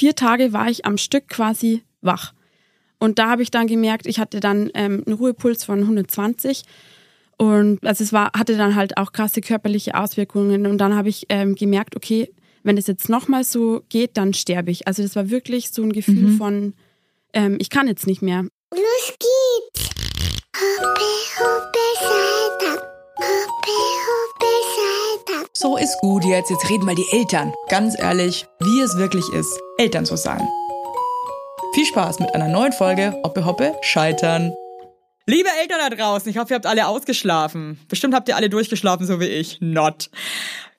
vier Tage war ich am Stück quasi wach. Und da habe ich dann gemerkt, ich hatte dann ähm, einen Ruhepuls von 120 und also es war, hatte dann halt auch krasse körperliche Auswirkungen. Und dann habe ich ähm, gemerkt, okay, wenn es jetzt nochmal so geht, dann sterbe ich. Also das war wirklich so ein Gefühl mhm. von, ähm, ich kann jetzt nicht mehr. Los geht's! Hoppe, hoppe, Seite. Hoppe, hoppe, Seite. So ist gut jetzt. Jetzt reden mal die Eltern. Ganz ehrlich, wie es wirklich ist, Eltern zu sein. Viel Spaß mit einer neuen Folge Hoppe Hoppe Scheitern. Liebe Eltern da draußen, ich hoffe, ihr habt alle ausgeschlafen. Bestimmt habt ihr alle durchgeschlafen, so wie ich. Not.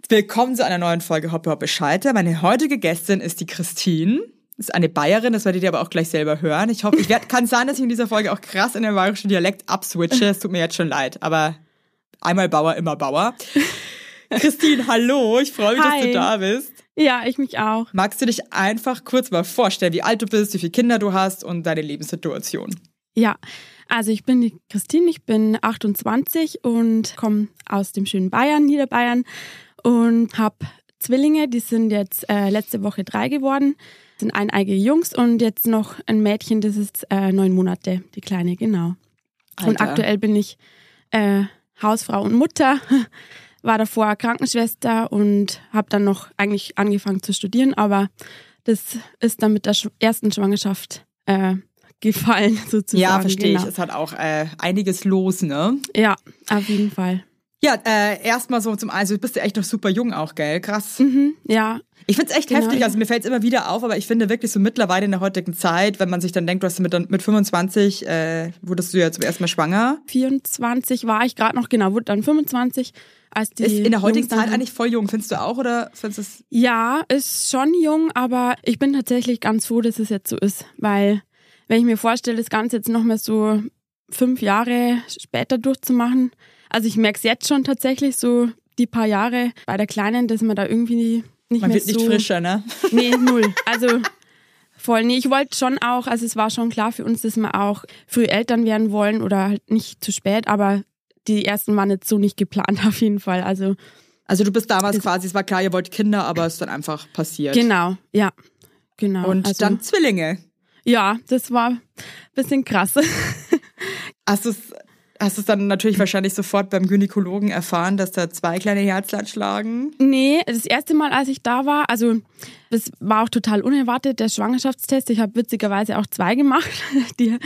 Willkommen zu einer neuen Folge Hoppe Hoppe Scheiter. Meine heutige Gästin ist die Christine. Ist eine Bayerin, das werdet ihr aber auch gleich selber hören. Ich hoffe, ich werd, kann sein, dass ich in dieser Folge auch krass in den bayerischen Dialekt abswitche. Es tut mir jetzt schon leid, aber einmal Bauer, immer Bauer. Christine, hallo, ich freue mich, Hi. dass du da bist. Ja, ich mich auch. Magst du dich einfach kurz mal vorstellen, wie alt du bist, wie viele Kinder du hast und deine Lebenssituation? Ja, also ich bin die Christine, ich bin 28 und komme aus dem schönen Bayern, Niederbayern und habe Zwillinge, die sind jetzt äh, letzte Woche drei geworden, sind eineige Jungs und jetzt noch ein Mädchen, das ist äh, neun Monate, die kleine, genau. Alter. Und aktuell bin ich äh, Hausfrau und Mutter, war davor Krankenschwester und habe dann noch eigentlich angefangen zu studieren, aber das ist dann mit der ersten Schwangerschaft äh, gefallen, sozusagen. Ja, verstehe genau. ich. Es hat auch äh, einiges los, ne? Ja, auf jeden Fall. Ja, äh, erstmal so zum also du bist ja echt noch super jung auch, gell? Krass. Mhm, ja. Ich find's echt genau. heftig, also mir fällt's immer wieder auf, aber ich finde wirklich so mittlerweile in der heutigen Zeit, wenn man sich dann denkt, du hast mit, mit 25, äh, wurdest du ja zum ersten Mal schwanger. 24 war ich gerade noch, genau, wurde dann 25. Als die ist in der heutigen Zeit eigentlich voll jung, findest du auch oder findest du es? Ja, ist schon jung, aber ich bin tatsächlich ganz froh, dass es jetzt so ist, weil wenn ich mir vorstelle, das Ganze jetzt nochmal so fünf Jahre später durchzumachen, also ich merke es jetzt schon tatsächlich so die paar Jahre bei der Kleinen, dass man da irgendwie nicht man mehr wird so... nicht frischer, ne? Nee, null. Also voll. Nee, ich wollte schon auch, also es war schon klar für uns, dass wir auch früh Eltern werden wollen oder halt nicht zu spät, aber die ersten waren jetzt so nicht geplant auf jeden Fall. Also also du bist damals quasi, es war klar, ihr wollt Kinder, aber es ist dann einfach passiert. Genau, ja. Genau. Und also, dann Zwillinge. Ja, das war ein bisschen krass. Hast du es Hast du es dann natürlich wahrscheinlich sofort beim Gynäkologen erfahren, dass da zwei kleine Herzlein schlagen? Nee, das erste Mal, als ich da war, also das war auch total unerwartet, der Schwangerschaftstest. Ich habe witzigerweise auch zwei gemacht. Die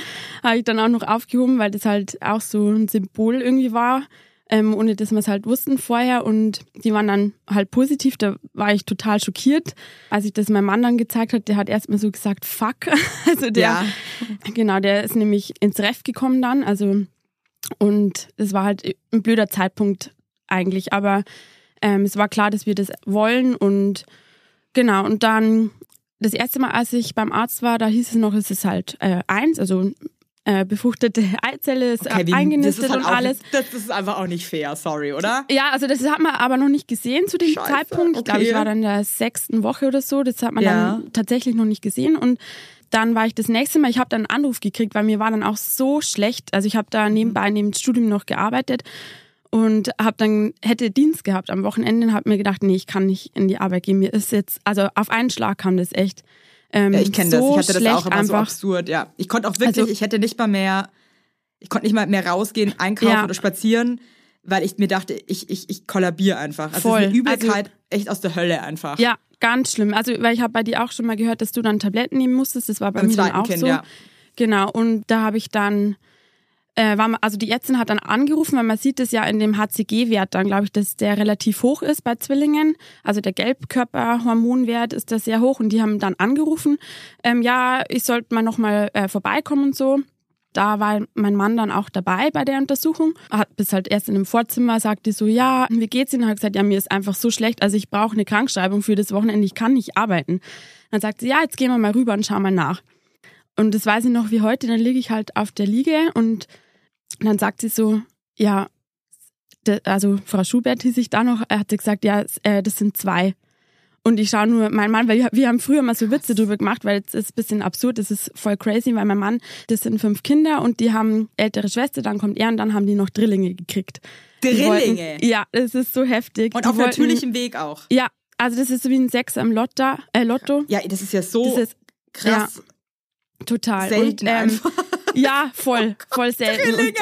habe ich dann auch noch aufgehoben, weil das halt auch so ein Symbol irgendwie war ähm, ohne dass wir es halt wussten vorher. Und die waren dann halt positiv. Da war ich total schockiert. Als ich das meinem Mann dann gezeigt hat, der hat erstmal so gesagt, fuck. Also der, ja. genau, der ist nämlich ins Ref gekommen dann. Also, und es war halt ein blöder Zeitpunkt eigentlich. Aber ähm, es war klar, dass wir das wollen und genau. Und dann das erste Mal, als ich beim Arzt war, da hieß es noch, es ist halt äh, eins, also äh, befruchtete Eizelle ist okay, wie, eingenistet halt und auch, alles. Das, das, ist einfach auch nicht fair, sorry, oder? Ja, also das hat man aber noch nicht gesehen zu dem Scheiße, Zeitpunkt. Ich okay. glaube, ich war dann in der sechsten Woche oder so. Das hat man ja. dann tatsächlich noch nicht gesehen und dann war ich das nächste Mal, ich habe dann einen Anruf gekriegt, weil mir war dann auch so schlecht. Also ich habe da nebenbei neben dem Studium noch gearbeitet und habe dann hätte Dienst gehabt am Wochenende und habe mir gedacht, nee, ich kann nicht in die Arbeit gehen. Mir ist jetzt also auf einen Schlag kam das echt. Ähm, ja, ich kenne so das. Ich hatte das auch immer einfach. so absurd. Ja, ich konnte auch wirklich, also, ich hätte nicht mal mehr, ich konnte nicht mal mehr rausgehen, einkaufen ja. oder spazieren, weil ich mir dachte, ich ich ich kollabiere einfach. Also voll. eine Übelkeit also, echt aus der Hölle einfach. Ja, ganz schlimm. Also weil ich habe bei dir auch schon mal gehört, dass du dann Tabletten nehmen musstest. Das war bei Beim mir dann auch kind, so. Ja. Genau. Und da habe ich dann äh, war also die Ärztin hat dann angerufen, weil man sieht es ja in dem HCG-Wert dann, glaube ich, dass der relativ hoch ist bei Zwillingen. Also der Gelbkörperhormonwert ist da sehr hoch und die haben dann angerufen, ähm, ja, ich sollte mal nochmal äh, vorbeikommen und so. Da war mein Mann dann auch dabei bei der Untersuchung. Hat bis halt erst in dem Vorzimmer sagte so, ja, wie geht's Ihnen? Hat gesagt, ja, mir ist einfach so schlecht, also ich brauche eine Krankschreibung für das Wochenende, ich kann nicht arbeiten. Dann sagt sie, ja, jetzt gehen wir mal rüber und schauen mal nach. Und das weiß ich noch wie heute, dann liege ich halt auf der Liege und und dann sagt sie so, ja, also Frau Schubert hieß ich da noch, er hat gesagt, ja, äh, das sind zwei. Und ich schaue nur, mein Mann, weil wir haben früher mal so Witze drüber gemacht, weil es ist ein bisschen absurd, das ist voll crazy, weil mein Mann, das sind fünf Kinder und die haben ältere Schwester, dann kommt er und dann haben die noch Drillinge gekriegt. Drillinge? Wollten, ja, es ist so heftig. Und die auf wollten, natürlichem Weg auch. Ja, also das ist so wie ein Sechser im Lotto. Äh, Lotto. Ja, das ist ja so ist, krass. Ja, total. Selten Und, ähm, ja, voll, voll selten. Zwillinge.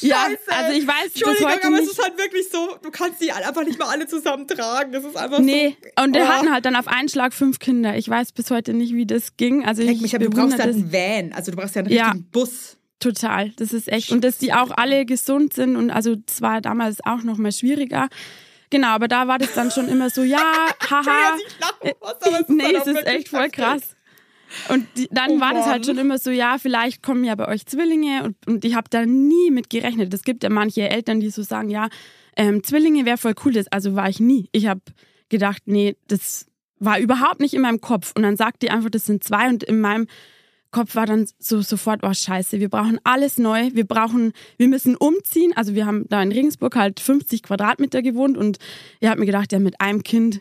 Ja, also ich weiß bis heute aber es ist halt wirklich so, du kannst die einfach nicht mal alle zusammen tragen. Das ist einfach nee, so. und wir oh. hatten halt dann auf einen Schlag fünf Kinder. Ich weiß bis heute nicht, wie das ging. Also ich mich, aber du brauchst ja einen Van, also du brauchst ja einen Ja. richtigen Bus. Total, das ist echt. Und dass die auch alle gesund sind und also das war damals auch noch mal schwieriger. Genau, aber da war das dann schon immer so, ja, haha. ich lachen muss, aber es ist nee, es ist echt voll krass. Und die, dann Oh war das halt schon immer so, ja, vielleicht kommen ja bei euch Zwillinge und, und ich habe da nie mit gerechnet. Es gibt ja manche Eltern, die so sagen, ja, ähm, Zwillinge wäre voll cool, das also war ich nie. Ich habe gedacht, nee, das war überhaupt nicht in meinem Kopf. Und dann sagt die einfach, das sind zwei und in meinem Kopf war dann so sofort, oh scheiße, wir brauchen alles neu, wir brauchen, wir müssen umziehen. Also wir haben da in Regensburg halt 50 Quadratmeter gewohnt und ich habe mir gedacht, ja, mit einem Kind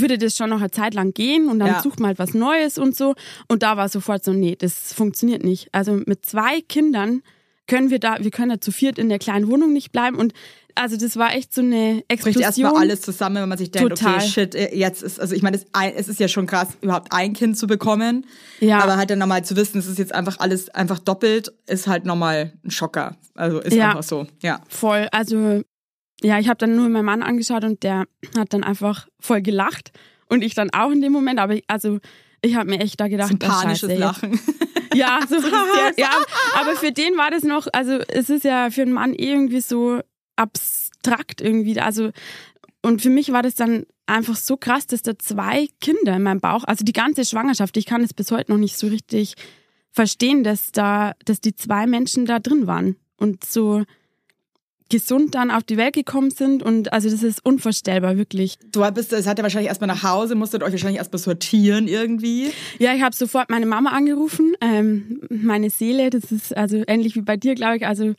würde das schon noch eine Zeit lang gehen und dann Ja. sucht man halt was Neues und so. Und da war sofort so, nee, das funktioniert nicht. Also mit zwei Kindern können wir da, wir können da zu viert in der kleinen Wohnung nicht bleiben und also das war echt so eine bricht Explosion. erstmal alles zusammen, wenn man sich denkt, Total. okay, shit, äh, jetzt ist, also ich meine, es, ein- es ist ja schon krass, überhaupt ein Kind zu bekommen. Ja. Aber halt dann nochmal zu wissen, es ist jetzt einfach alles einfach doppelt, ist halt nochmal ein Schocker. Also ist Ja. einfach so, ja. Voll. Also, ja, ich habe dann nur meinen Mann angeschaut und der hat dann einfach voll gelacht. Und ich dann auch in dem Moment. Aber ich, also, ich habe mir echt da gedacht, So ein oh, panisches Scheiße, Lachen. Ja, so, haha, ja, aber für den war das noch, also es ist ja für einen Mann eh irgendwie so abstrakt irgendwie. Also, und für mich war das dann einfach so krass, dass da zwei Kinder in meinem Bauch, also die ganze Schwangerschaft, ich kann es bis heute noch nicht so richtig verstehen, dass da, dass die zwei Menschen da drin waren und so gesund dann auf die Welt gekommen sind und also das ist unvorstellbar, wirklich. Du bist, es hat ja wahrscheinlich erstmal nach Hause, musstet euch wahrscheinlich erstmal sortieren irgendwie. Ja, ich habe sofort meine Mama angerufen, ähm, meine Seele, das ist also ähnlich wie bei dir, glaube ich, also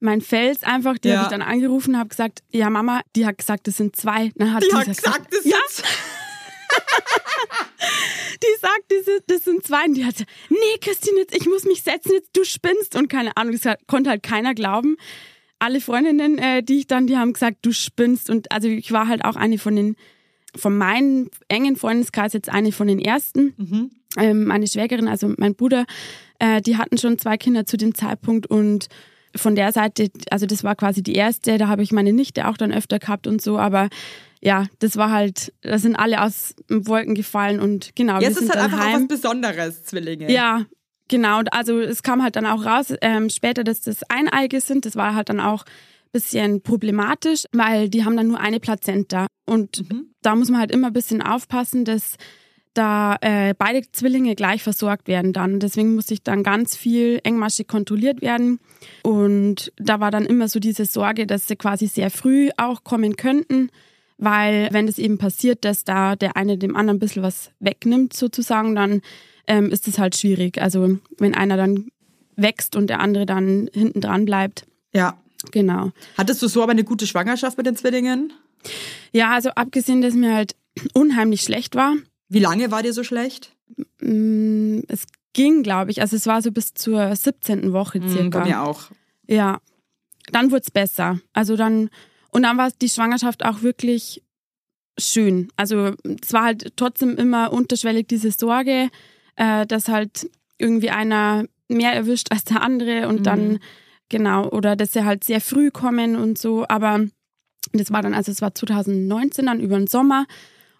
mein Fels einfach, die Ja. habe ich dann angerufen, habe gesagt, ja Mama, die hat gesagt, das sind zwei. Dann hat Die hat gesagt, das ja, ist die sagt, das, sind- das sind zwei. Und die hat, nee, Christine, jetzt, ich muss mich setzen, jetzt du spinnst. Und keine Ahnung, das konnte halt keiner glauben. Alle Freundinnen, äh, die ich dann, die haben gesagt, du spinnst. Und also ich war halt auch eine von den, von meinem engen Freundeskreis jetzt eine von den ersten. Mhm. Ähm, meine Schwägerin, also mein Bruder, äh, die hatten schon zwei Kinder zu dem Zeitpunkt und von der Seite, also das war quasi die erste, da habe ich meine Nichte auch dann öfter gehabt und so, aber ja, das war halt, da sind alle aus Wolken gefallen und genau, Jetzt ist halt einfach auch heim. was Besonderes, Zwillinge. Ja, genau. Also es kam halt dann auch raus ähm, später, dass das Eineige sind. Das war halt dann auch ein bisschen problematisch, weil die haben dann nur eine Plazenta. Und Mhm. da muss man halt immer ein bisschen aufpassen, dass da äh, beide Zwillinge gleich versorgt werden dann. Deswegen musste ich dann ganz viel engmaschig kontrolliert werden. Und da war dann immer so diese Sorge, dass sie quasi sehr früh auch kommen könnten. Weil wenn das eben passiert, dass da der eine dem anderen ein bisschen was wegnimmt sozusagen, dann ähm, ist es halt schwierig. Also wenn einer dann wächst und der andere dann hinten dran bleibt. ja. Genau. Hattest du so aber eine gute Schwangerschaft mit den Zwillingen? Ja, also abgesehen, dass mir halt unheimlich schlecht war, Wie lange war dir so schlecht? Mm, Es ging, glaube ich. Also es war so bis zur 17. Woche Mhm, circa. bei mir auch. Ja. Dann wurde es besser. Also dann, und dann war die Schwangerschaft auch wirklich schön. Also es war halt trotzdem immer unterschwellig diese Sorge, äh, dass halt irgendwie einer mehr erwischt als der andere und Mhm. dann, genau, oder dass sie halt sehr früh kommen und so. Aber das war dann, also es war 2019 dann über den Sommer.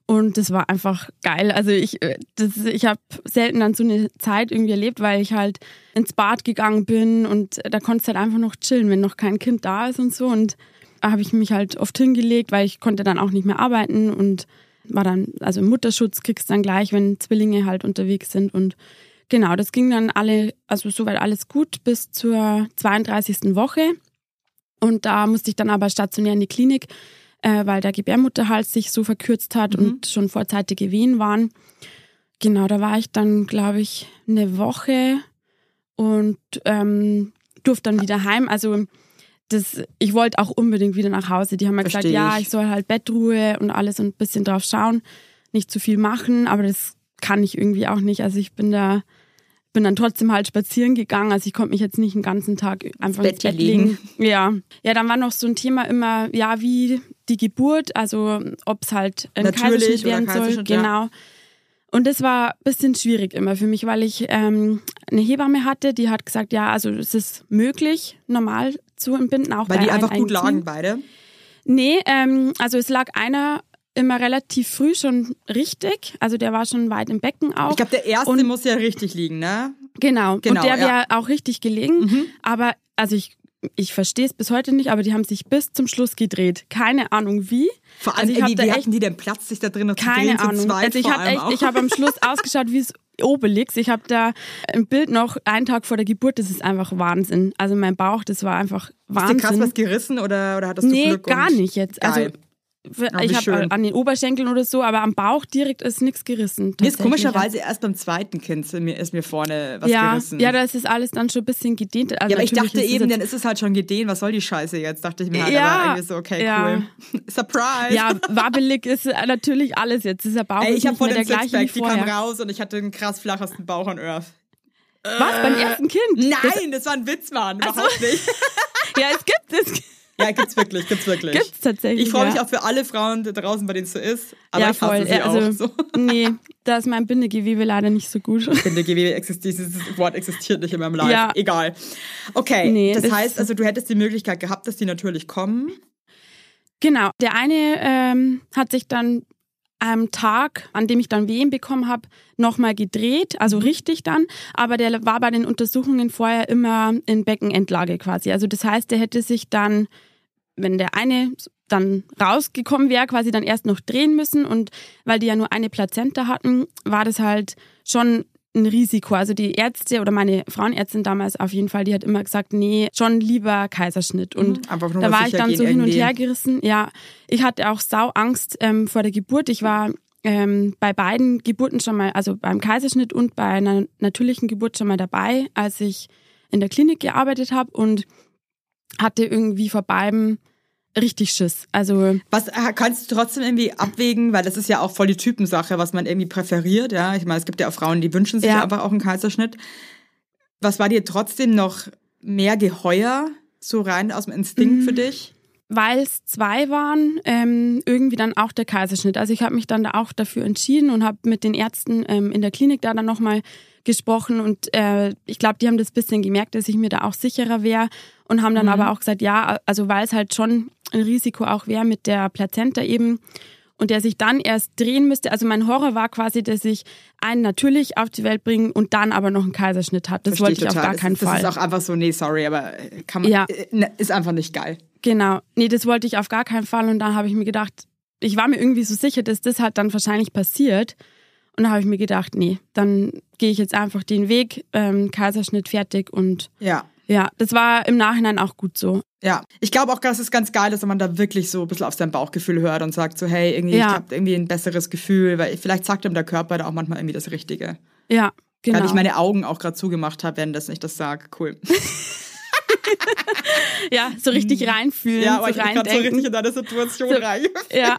Und das war einfach geil. Also ich, äh, das, ich habe selten dann so eine Zeit irgendwie erlebt, weil ich halt ins Bad gegangen bin und da konntest du halt einfach noch chillen, wenn noch kein Kind da ist und so. Und da habe ich mich halt oft hingelegt, weil ich konnte dann auch nicht mehr arbeiten und war dann, also Mutterschutz kriegst du dann gleich, wenn Zwillinge halt unterwegs sind. Und genau, das ging dann alle, also soweit alles gut bis zur 32. Woche. Und da musste ich dann aber stationär in die Klinik, äh, weil der Gebärmutterhals sich so verkürzt hat Mhm. und schon vorzeitige Wehen waren. Genau, da war ich dann, glaube ich, eine Woche und ähm, durfte dann wieder heim. Also das, ich wollte auch unbedingt wieder nach Hause. Die haben mir gesagt, Versteh ja, ich. ich soll halt Bettruhe und alles und ein bisschen drauf schauen, nicht zu viel machen, aber das kann ich irgendwie auch nicht. Also ich bin da, bin dann trotzdem halt spazieren gegangen. Also ich konnte mich jetzt nicht den ganzen Tag einfach ins Bettchen Bett legen. Ja. Ja, dann war noch so ein Thema immer, ja, wie die Geburt, also ob es halt ein Kaiserschnitt werden soll. Genau. Ja. Und das war ein bisschen schwierig immer für mich, weil ich ähm, eine Hebamme hatte, die hat gesagt, ja, also es ist möglich, normal zu entbinden, auch Weil die einfach gut lagen beide? Nee, ähm, also es lag einer immer relativ früh schon richtig. Also der war schon weit im Becken auch. Ich glaube, der erste und, muss ja richtig liegen, ne? Genau. genau und der wäre ja. auch richtig gelegen. Mhm. Aber also ich ich verstehe es bis heute nicht, aber die haben sich bis zum Schluss gedreht. Keine Ahnung wie. Vor allem, also ich wie, wie hatten die denn Platz, sich da drin noch keine zu drehen? Ahnung. also ich habe ich habe am Schluss ausgeschaut wie es Obelix. Ich habe da ein Bild noch einen Tag vor der Geburt. Das ist einfach Wahnsinn. Also mein Bauch, das war einfach Wahnsinn. Ist dir krass was gerissen oder, oder hattest du nee, Glück? Nee, gar nicht jetzt. Also Geil. Also ich habe an den Oberschenkeln oder so, aber am Bauch direkt ist nichts gerissen. Mir ist komischerweise erst beim zweiten Kind mir, ist mir vorne was ja, gerissen. Ja, das ist alles dann schon ein bisschen gedehnt. Also ja, aber ich dachte eben, dann ist es halt schon gedehnt. Was soll die Scheiße jetzt? Dachte ich mir halt, ja, aber irgendwie so, okay, ja. cool. Surprise! Ja, wabbelig ist natürlich alles jetzt. Ist der Bauch Ey, ich habe vor dem Sixpack, die kam raus und ich hatte den krass flachesten Bauch on Earth. Was, beim ersten Kind? Nein, das, das war ein Witz, Mann. Überhaupt so. nicht. ja, es gibt es. Ja, gibt's wirklich, gibt's wirklich. Gibt's tatsächlich. Ich freue mich ja. auch für alle Frauen da draußen, bei denen es so ist. Aber ja, ich hasse voll. sie also, auch. So. Nee, da ist mein Bindegewebe leider nicht so gut. Bindegewebe existiert, dieses Wort existiert nicht in meinem Life. Ja. Egal. Okay, nee, das, das heißt also, du hättest die Möglichkeit gehabt, dass die natürlich kommen. Genau. Der eine ähm, hat sich dann am Tag, an dem ich dann Wehen bekommen habe, nochmal gedreht, also richtig dann. Aber der war bei den Untersuchungen vorher immer in Beckenendlage quasi. Also das heißt, der hätte sich dann, wenn der eine dann rausgekommen wäre, quasi dann erst noch drehen müssen. Und weil die ja nur eine Plazenta hatten, war das halt schon ein Risiko. Also die Ärzte oder meine Frauenärztin damals auf jeden Fall, die hat immer gesagt, nee, schon lieber Kaiserschnitt. Und mhm, da war ich dann so hin und her gerissen. Ja, ich hatte auch sau Angst ähm, vor der Geburt. Ich war ähm, bei beiden Geburten schon mal, also beim Kaiserschnitt und bei einer natürlichen Geburt schon mal dabei, als ich in der Klinik gearbeitet habe und hatte irgendwie vor beiden richtig Schiss. Also was äh, kannst du trotzdem irgendwie abwägen, weil das ist ja auch voll die Typensache, was man irgendwie präferiert. Ja, ich meine, es gibt ja auch Frauen, die wünschen sich ja. einfach auch einen Kaiserschnitt. Was war dir trotzdem noch mehr geheuer, so rein aus dem Instinkt mhm. für dich? Weil es zwei waren, ähm, irgendwie dann auch der Kaiserschnitt. Also ich habe mich dann da auch dafür entschieden und habe mit den Ärzten ähm, in der Klinik da dann nochmal gesprochen und äh, ich glaube, die haben das bisschen gemerkt, dass ich mir da auch sicherer wäre und haben dann mhm. aber auch gesagt, ja, also weil es halt schon ein Risiko auch wäre mit der Plazenta eben und der sich dann erst drehen müsste. Also mein Horror war quasi, dass ich einen natürlich auf die Welt bringen und dann aber noch einen Kaiserschnitt hat. Das Verstehe wollte ich total. auf gar keinen das, Fall. Das ist auch einfach so, nee, sorry, aber kann man, ja. Äh, ne, ist einfach nicht geil. Genau, nee, das wollte ich auf gar keinen Fall und dann habe ich mir gedacht, ich war mir irgendwie so sicher, dass das halt dann wahrscheinlich passiert. Und da habe ich mir gedacht, nee, dann gehe ich jetzt einfach den Weg, ähm, Kaiserschnitt fertig und ja. Ja, das war im Nachhinein auch gut so. Ja, ich glaube auch, dass es ganz geil ist, wenn man da wirklich so ein bisschen auf sein Bauchgefühl hört und sagt so, hey, irgendwie, ja. ich habe irgendwie ein besseres Gefühl, weil vielleicht sagt ihm der Körper da auch manchmal irgendwie das Richtige. Ja, genau. Weil ich meine Augen auch gerade zugemacht habe, wenn das nicht das sagt. Cool. ja, so richtig reinfühlen. Ja, aber so ich bin gerade so richtig in deine Situation so, reingefühlt. Ja.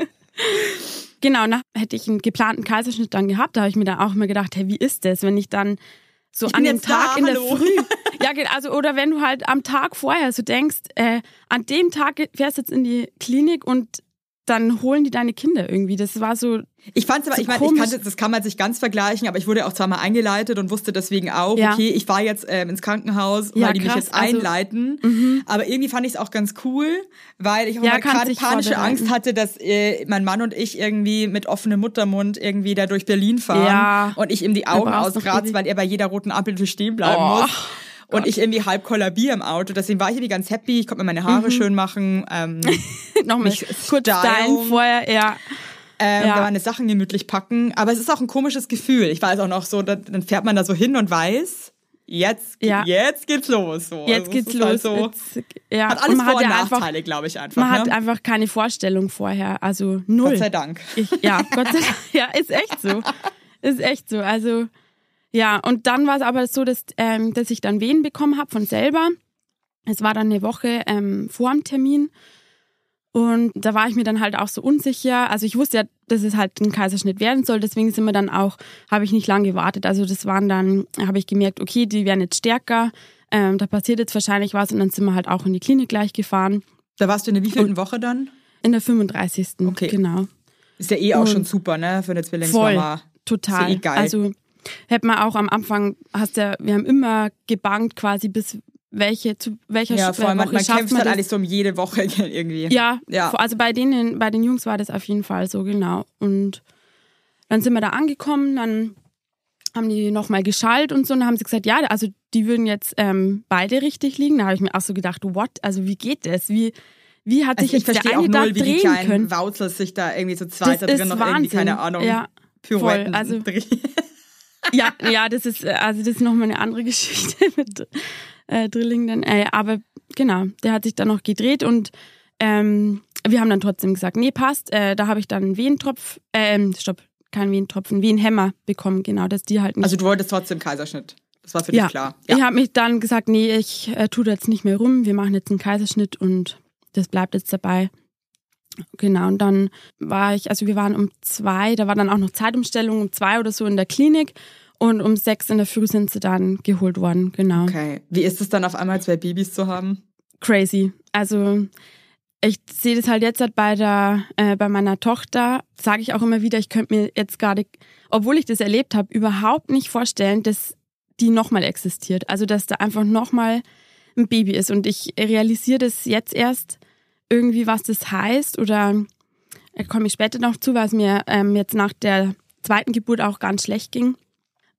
genau, nach hätte ich einen geplanten Kaiserschnitt dann gehabt, da habe ich mir dann auch immer gedacht, hey, wie ist das, wenn ich dann so an dem Tag da, in hallo. der Früh. Ja, also oder wenn du halt am Tag vorher so denkst, äh, an dem Tag fährst du jetzt in die Klinik und dann holen die deine Kinder irgendwie. Das war so. Ich fand's aber, so ich meine, ich kannte, das kann man sich ganz vergleichen, aber ich wurde auch zweimal eingeleitet und wusste deswegen auch, ja. okay, ich fahre jetzt ähm, ins Krankenhaus, weil ja, die mich jetzt also, einleiten. Mhm. Aber irgendwie fand ich es auch ganz cool, weil ich ja, gerade panische Angst hatte, dass äh, mein Mann und ich irgendwie mit offenem Muttermund irgendwie da durch Berlin fahren ja. und ich ihm die Augen ausgratze, weil er bei jeder roten Ampel stehen bleiben oh. muss. Und ich irgendwie halb kollabiere im Auto. Deswegen war ich irgendwie ganz happy. Ich konnte mir meine Haare mhm. schön machen. Ähm, Nochmal kurz stylen vorher, ja. Ähm, ja. meine Sachen gemütlich packen. Aber es ist auch ein komisches Gefühl. Ich weiß auch noch so, dann fährt man da so hin und weiß, jetzt, ja. jetzt geht's los. So. Jetzt also geht's los. Halt so, jetzt, ja. Hat alles Vor- und Nachteile, glaube ich einfach. Man ne? hat einfach keine Vorstellung vorher, also null. Gott sei Dank. Ich, ja, Gott sei Dank. Ja, ist echt so. Ist echt so. Also ja, und dann war es aber so, dass, ähm, dass ich dann Wehen bekommen habe von selber. Es war dann eine Woche ähm, vor dem Termin. Und da war ich mir dann halt auch so unsicher. Also ich wusste ja, dass es halt ein Kaiserschnitt werden soll. Deswegen sind wir dann auch, habe ich nicht lange gewartet. Also das waren dann, habe ich gemerkt, okay, die werden jetzt stärker. Ähm, da passiert jetzt wahrscheinlich was. Und dann sind wir halt auch in die Klinik gleich gefahren. Da warst du in der wievielten Woche dann? In der 35. Okay. Genau. Ist ja eh auch Und schon super, ne? Für eine Zwillingsmama. Voll, total. Ist ja eh geil. Also hätte man auch am Anfang, hast ja, wir haben immer gebankt quasi bis welche zu welcher ja, vor allem, Woche man, man kämpft halt eigentlich so um jede Woche irgendwie. Ja, ja. Also bei denen, bei den Jungs war das auf jeden Fall so genau. Und dann sind wir da angekommen, dann haben die nochmal geschallt und so und dann haben sie gesagt, ja, also die würden jetzt ähm, beide richtig liegen. Da habe ich mir auch so gedacht, what? Also wie geht das? Wie wie hat sich also jetzt der eine da null, drehen wie die kleinen können? Wauzels sich da irgendwie so zwei da drin noch Wahnsinn. irgendwie keine Ahnung. Ja, voll. Also ja, ja, das ist also das ist nochmal eine andere Geschichte mit äh, Drilling dann. Äh, aber genau, der hat sich dann noch gedreht und ähm, wir haben dann trotzdem gesagt, nee, passt. Äh, da habe ich dann einen Wehentropf, ähm, stopp, kein Wehentropfen, Wehenhämmer bekommen, genau, dass die halt nicht. Also du wolltest trotzdem Kaiserschnitt. Das war für ja. dich klar. Ja. Ich habe mich dann gesagt, nee, ich äh, tue da jetzt nicht mehr rum. Wir machen jetzt einen Kaiserschnitt und das bleibt jetzt dabei. Genau, und dann war ich, also wir waren um zwei, da war dann auch noch Zeitumstellung um zwei oder so in der Klinik und um sechs in der Früh sind sie dann geholt worden, genau. Okay. Wie ist es dann auf einmal, zwei Babys zu haben? Crazy. Also ich sehe das halt jetzt halt bei der, äh, bei meiner Tochter, sage ich auch immer wieder, ich könnte mir jetzt gerade, obwohl ich das erlebt habe, überhaupt nicht vorstellen, dass die nochmal existiert. Also dass da einfach nochmal ein Baby ist. Und ich realisiere das jetzt erst irgendwie, was das heißt. Oder da komme ich später noch zu, weil es mir ähm, jetzt nach der zweiten Geburt auch ganz schlecht ging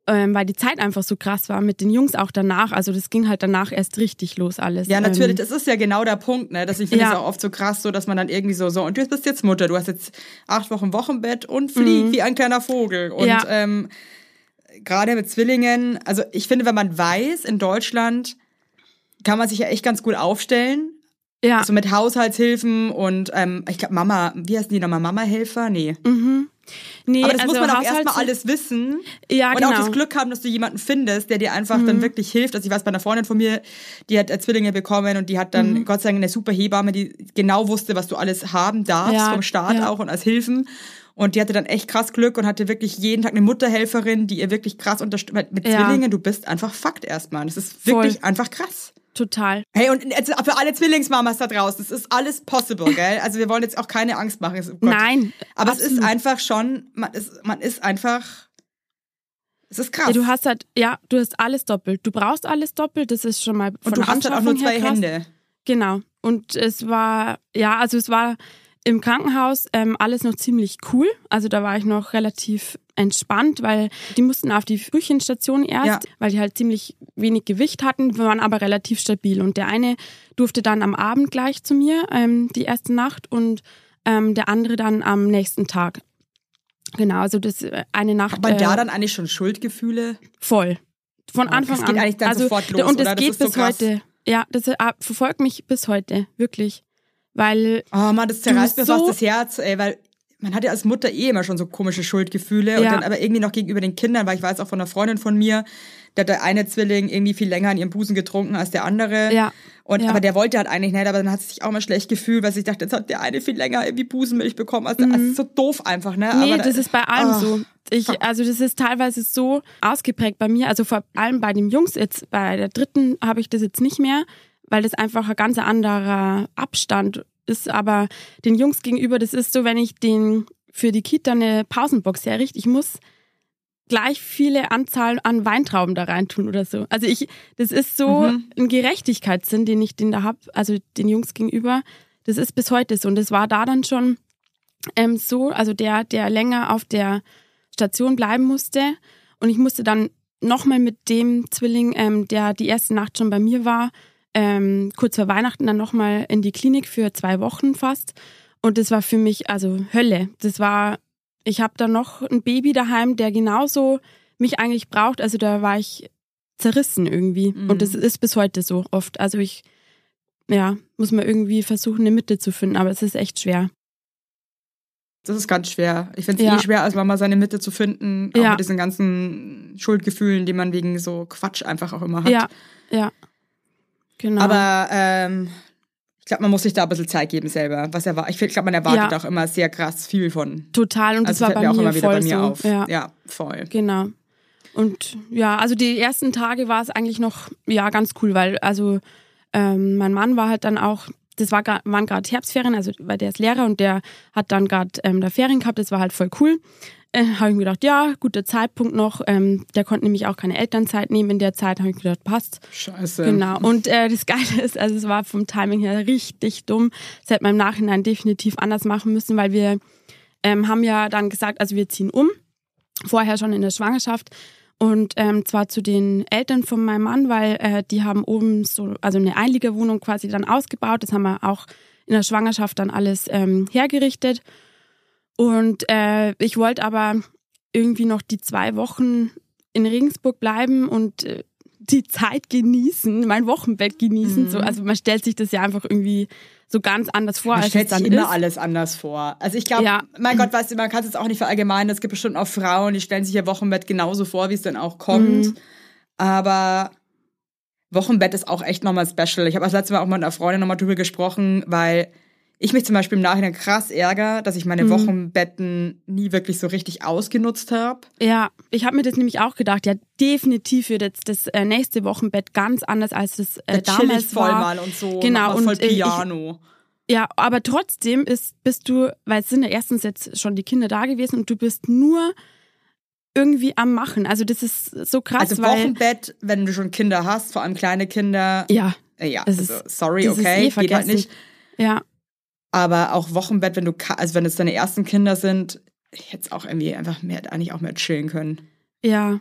ähm, weil die Zeit einfach so krass war mit den Jungs auch danach. Also das ging halt danach erst richtig los alles. Ja, natürlich, ähm, das ist ja genau der Punkt, ne? Dass ich finde es ja. auch oft so krass, so dass man dann irgendwie so, so, und du bist jetzt Mutter, du hast jetzt acht Wochen Wochenbett und fliegt mhm. wie ein kleiner Vogel. Und ja. ähm, gerade mit Zwillingen, also ich finde, wenn man weiß, in Deutschland kann man sich ja echt ganz gut aufstellen. Ja. So also mit Haushaltshilfen und ähm, ich glaube Mama, wie heißen die nochmal? Mama-Helfer? Nee. Mhm. Nee, aber das also muss man auch erstmal alles wissen. Ja, und genau. auch das Glück haben, dass du jemanden findest, der dir einfach mhm. dann wirklich hilft. Also ich weiß bei einer Freundin von mir, die hat Zwillinge bekommen und die hat dann mhm. Gott sei Dank eine super Hebamme, die genau wusste, was du alles haben darfst ja, vom Staat ja. auch und als Hilfen. Und die hatte dann echt krass Glück und hatte wirklich jeden Tag eine Mutterhelferin, die ihr wirklich krass unterstützt. Mit Zwillingen, du bist einfach Fakt erstmal. Das ist wirklich Voll. einfach krass. Total. Hey, und jetzt für alle Zwillingsmamas da draußen, das ist alles possible, gell? Also wir wollen jetzt auch keine Angst machen. Oh Nein. Aber absolut. es ist einfach schon, man ist, man ist einfach, es ist krass. Ja, du hast halt, ja, du hast alles doppelt. Du brauchst alles doppelt, das ist schon mal von Und du hast halt auch nur zwei Hände. Genau. Und es war, ja, also es war im Krankenhaus ähm, alles noch ziemlich cool. Also da war ich noch relativ entspannt, weil die mussten auf die Frühchenstation erst, ja. weil die halt ziemlich wenig Gewicht hatten, waren aber relativ stabil. Und der eine durfte dann am Abend gleich zu mir, ähm, die erste Nacht, und ähm, der andere dann am nächsten Tag. Genau, also das äh, eine Nacht. Aber äh, da dann eigentlich schon Schuldgefühle? Voll. Von oh, Anfang an. Das geht eigentlich dann also, sofort los. Und das oder? geht das bis so heute. Ja, das äh, verfolgt mich bis heute, wirklich. Weil. Oh man, das zerreißt mir so fast das Herz, ey, weil man hat ja als Mutter eh immer schon so komische Schuldgefühle ja. und dann aber irgendwie noch gegenüber den Kindern, weil ich weiß auch von einer Freundin von mir, da hat der eine Zwilling irgendwie viel länger in ihrem Busen getrunken als der andere. Ja. Und ja. aber der wollte halt eigentlich nicht, aber dann hat sie sich auch mal schlecht gefühlt, weil sie dachte, jetzt hat der eine viel länger irgendwie Busenmilch bekommen. Also, mhm. also so doof einfach, ne? Nee, aber das ist bei allem oh. so. Ich, also das ist teilweise so ausgeprägt bei mir, also vor allem bei den Jungs jetzt, bei der dritten habe ich das jetzt nicht mehr, weil das einfach ein ganz anderer Abstand ist. Aber den Jungs gegenüber, das ist so, wenn ich den für die Kita eine Pausenbox herrichte, ich muss gleich viele Anzahl an Weintrauben da reintun oder so. Also ich, das ist so mhm. ein Gerechtigkeitssinn, den ich den da hab, also den Jungs gegenüber. Das ist bis heute so. Und das war da dann schon ähm, so, also der, der länger auf der Station bleiben musste. Und ich musste dann nochmal mit dem Zwilling, ähm, der die erste Nacht schon bei mir war, ähm, kurz vor Weihnachten dann nochmal in die Klinik für zwei Wochen fast. Und das war für mich also Hölle. Das war, ich habe da noch ein Baby daheim, der genauso mich eigentlich braucht. Also da war ich zerrissen irgendwie. Mhm. Und das ist bis heute so oft. Also ich, ja, muss man irgendwie versuchen, eine Mitte zu finden, aber es ist echt schwer. Das ist ganz schwer. Ich finde es ja. eh schwer, als Mama seine Mitte zu finden, auch ja. mit diesen ganzen Schuldgefühlen, die man wegen so Quatsch einfach auch immer hat. Ja, ja. Genau. Aber ähm, ich glaube, man muss sich da ein bisschen Zeit geben selber. Was er Ich glaube, man erwartet ja. auch immer sehr krass viel von. Total und das also, war bei mir, auch immer wieder bei mir so. auf. Ja. ja, voll. Genau. Und ja, also die ersten Tage war es eigentlich noch ja ganz cool, weil also ähm, mein Mann war halt dann auch das war, waren gerade Herbstferien, also weil der ist Lehrer und der hat dann gerade ähm, da Ferien gehabt, das war halt voll cool. Äh, habe ich mir gedacht, ja, guter Zeitpunkt noch. Ähm, der konnte nämlich auch keine Elternzeit nehmen in der Zeit. Habe ich mir gedacht, passt. Scheiße. Genau. Und äh, das Geile ist, also es war vom Timing her richtig dumm. Das hätte man im Nachhinein definitiv anders machen müssen, weil wir ähm, haben ja dann gesagt, also wir ziehen um. Vorher schon in der Schwangerschaft. Und ähm, zwar zu den Eltern von meinem Mann, weil äh, die haben oben so, also eine Einliegerwohnung quasi dann ausgebaut. Das haben wir auch in der Schwangerschaft dann alles ähm, hergerichtet. Und äh, ich wollte aber irgendwie noch die zwei Wochen in Regensburg bleiben und äh, die Zeit genießen, mein Wochenbett genießen. Mhm. So, also man stellt sich das ja einfach irgendwie so ganz anders vor, man als stellt es dann sich immer ist. alles anders vor. Also ich glaube, ja. mein Gott, weißt du, man kann es jetzt auch nicht verallgemeinern. Es gibt bestimmt auch Frauen, die stellen sich ihr Wochenbett genauso vor, wie es dann auch kommt. Mhm. Aber Wochenbett ist auch echt nochmal special. Ich habe das letzte Mal auch mit einer Freundin nochmal drüber gesprochen, weil ich mich zum Beispiel im Nachhinein krass ärgere, dass ich meine mhm. Wochenbetten nie wirklich so richtig ausgenutzt habe. Ja, ich habe mir das nämlich auch gedacht. Ja, definitiv wird jetzt das äh, nächste Wochenbett ganz anders als das äh, da damals voll war. mal und so. Genau und voll äh, Piano. Ich, ja, aber trotzdem ist bist du, weil es sind ja erstens jetzt schon die Kinder da gewesen und du bist nur irgendwie am Machen. Also das ist so krass. Also Wochenbett, wenn du schon Kinder hast, vor allem kleine Kinder. Ja. Äh, ja, also, ist, sorry, okay, eh geht halt nicht. Ja. Aber auch Wochenbett, wenn du, also wenn es deine ersten Kinder sind, hätte es auch irgendwie einfach mehr, eigentlich auch mehr chillen können. Ja.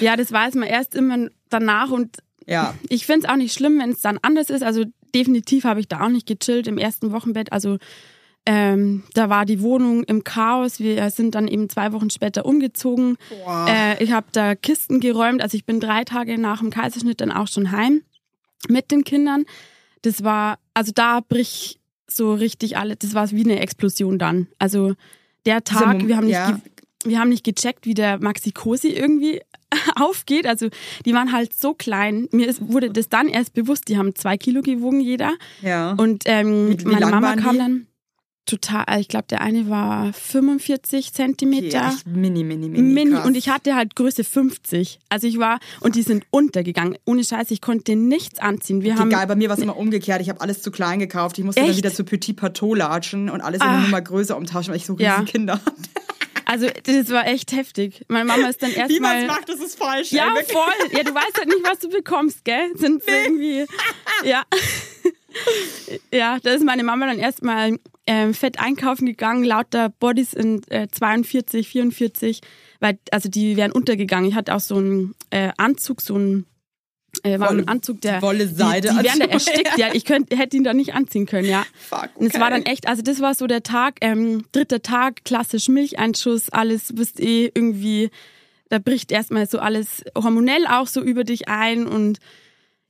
Ja, das weiß man erst immer danach und Ja. ich finde es auch nicht schlimm, wenn es dann anders ist. Also definitiv habe ich da auch nicht gechillt im ersten Wochenbett. Also ähm, da war die Wohnung im Chaos. Wir sind dann eben zwei Wochen später umgezogen. Boah. Äh, ich habe da Kisten geräumt. Also ich bin drei Tage nach dem Kaiserschnitt dann auch schon heim mit den Kindern. Das war, also da bricht so richtig alle, das war wie eine Explosion dann. Also der Tag, wir haben nicht, ja. wir haben nicht gecheckt, wie der Maxi Cosi irgendwie aufgeht. Also die waren halt so klein. Mir ist, wurde das dann erst bewusst, die haben zwei Kilo gewogen jeder. Ja. Und ähm, Wie- wie meine Mama kam die? dann total, ich glaube der eine war 45 Zentimeter. Ja, mini, mini, mini. Mini krass. und ich hatte halt Größe 50. Also ich war und die sind untergegangen. Ohne Scheiß, ich konnte nichts anziehen. Wir haben Egal, bei mir war es immer umgekehrt. Ich habe alles zu klein gekauft. Ich musste dann Echt? wieder zu Petit Pateau latschen und alles immer Ah. nur mal größer umtauschen, weil ich so riesen Ja. Kinder hatte. also das war echt heftig. Meine Mama ist dann Wie man es erstmal macht, das ist falsch. Ja, ey, voll. Ja, du weißt halt nicht, was du bekommst, gell? Sind so irgendwie. Ja. Ja, da ist meine Mama dann erstmal ähm, fett einkaufen gegangen, lauter Bodies in äh, 42, 44, weil, also die wären untergegangen. Ich hatte auch so einen äh, Anzug, so einen äh, war Wolle- ein Anzug, der Wolle Seide die, die wären da erstickt, ja. Ich könnt, hätte ihn da nicht anziehen können, ja. Fuck, okay. Und es war dann echt, also das war so der Tag, ähm, dritter Tag, klassisch Milcheinschuss, alles, bist eh irgendwie, da bricht erstmal so alles hormonell auch so über dich ein und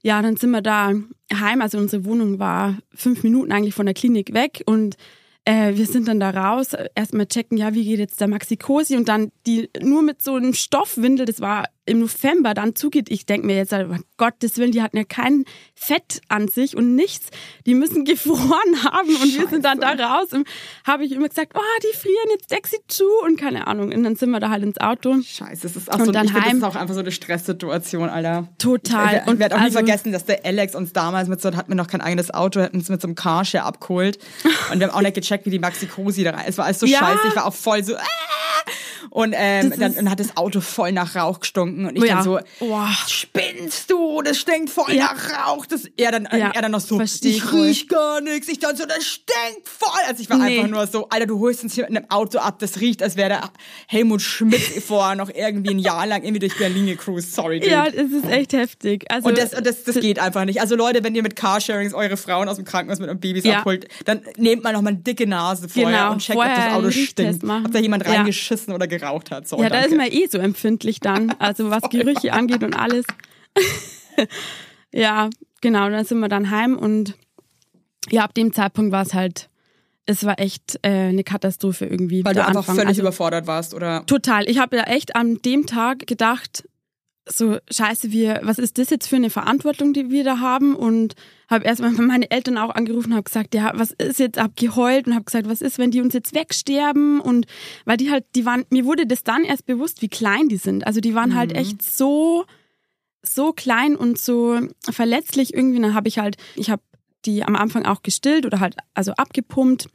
ja, dann sind wir da heim, also unsere Wohnung war fünf Minuten eigentlich von der Klinik weg und äh, wir sind dann da raus, erstmal checken, ja, wie geht jetzt der Maxi Cosi? Und dann die nur mit so einem Stoffwindel, das war im November, dann zugeht. Ich denke mir jetzt, oh Gottes Willen, die hatten ja kein Fett an sich und nichts. Die müssen gefroren haben und wir sind dann da raus und habe ich immer gesagt, oh, die frieren, jetzt sie zu und keine Ahnung. Und dann sind wir da halt ins Auto. Scheiße, das ist auch Und so, dann ich finde, das heim. ist auch einfach so eine Stresssituation, Alter. Total. Ich, ich Und werde auch nie also- vergessen, dass der Alex uns damals mit so, hatten wir noch kein eigenes Auto, hätten uns mit so einem Carshare abgeholt. Und wir haben auch nicht gecheckt, wie die Maxi Cosi da rein. Es war alles so Ja. scheiße, ich war auch voll so, ah! Und ähm, dann, dann hat das Auto voll nach Rauch gestunken und ich Ja. dann so, Boah. spinnst du? Das stinkt voll Ja. nach Rauch. Das, er, dann, Ja, er dann noch so, versteh ich riech gar nichts. Ich dann so, das stinkt voll. Also ich war Nee. einfach nur so, Alter, du holst uns hier mit einem Auto ab, das riecht, als wäre der Helmut Schmidt vorher noch irgendwie ein Jahr lang irgendwie durch Berlin gecruised. Sorry, dude. Ja, es ist echt heftig. Also, Und das, und das, das geht einfach nicht. Also Leute, wenn ihr mit Carsharings eure Frauen aus dem Krankenhaus mit euren Babys abholt, dann nehmt mal noch mal eine dicke Nase vorher Genau, und checkt, vorher ob das Auto stinkt. Ob da jemand reingeschissen oder geraucht hat. So, ja, da danke. ist man eh so empfindlich dann, also was Gerüche angeht und alles. ja, genau, dann sind wir dann heim und ja, ab dem Zeitpunkt war es halt, es war echt äh, eine Katastrophe irgendwie. Weil du einfach Anfang. völlig also, überfordert warst, oder? Total. Ich habe ja echt an dem Tag gedacht, so scheiße, wir, was ist das jetzt für eine Verantwortung, die wir da haben? Und habe erstmal meine Eltern auch angerufen und habe gesagt, ja, was ist jetzt, hab geheult und habe gesagt, was ist, wenn die uns jetzt wegsterben? Und weil die halt, die waren, mir wurde das dann erst bewusst, wie klein die sind. Also die waren halt echt so, so klein und so verletzlich irgendwie. Dann habe ich halt, ich habe die am Anfang auch gestillt oder halt also abgepumpt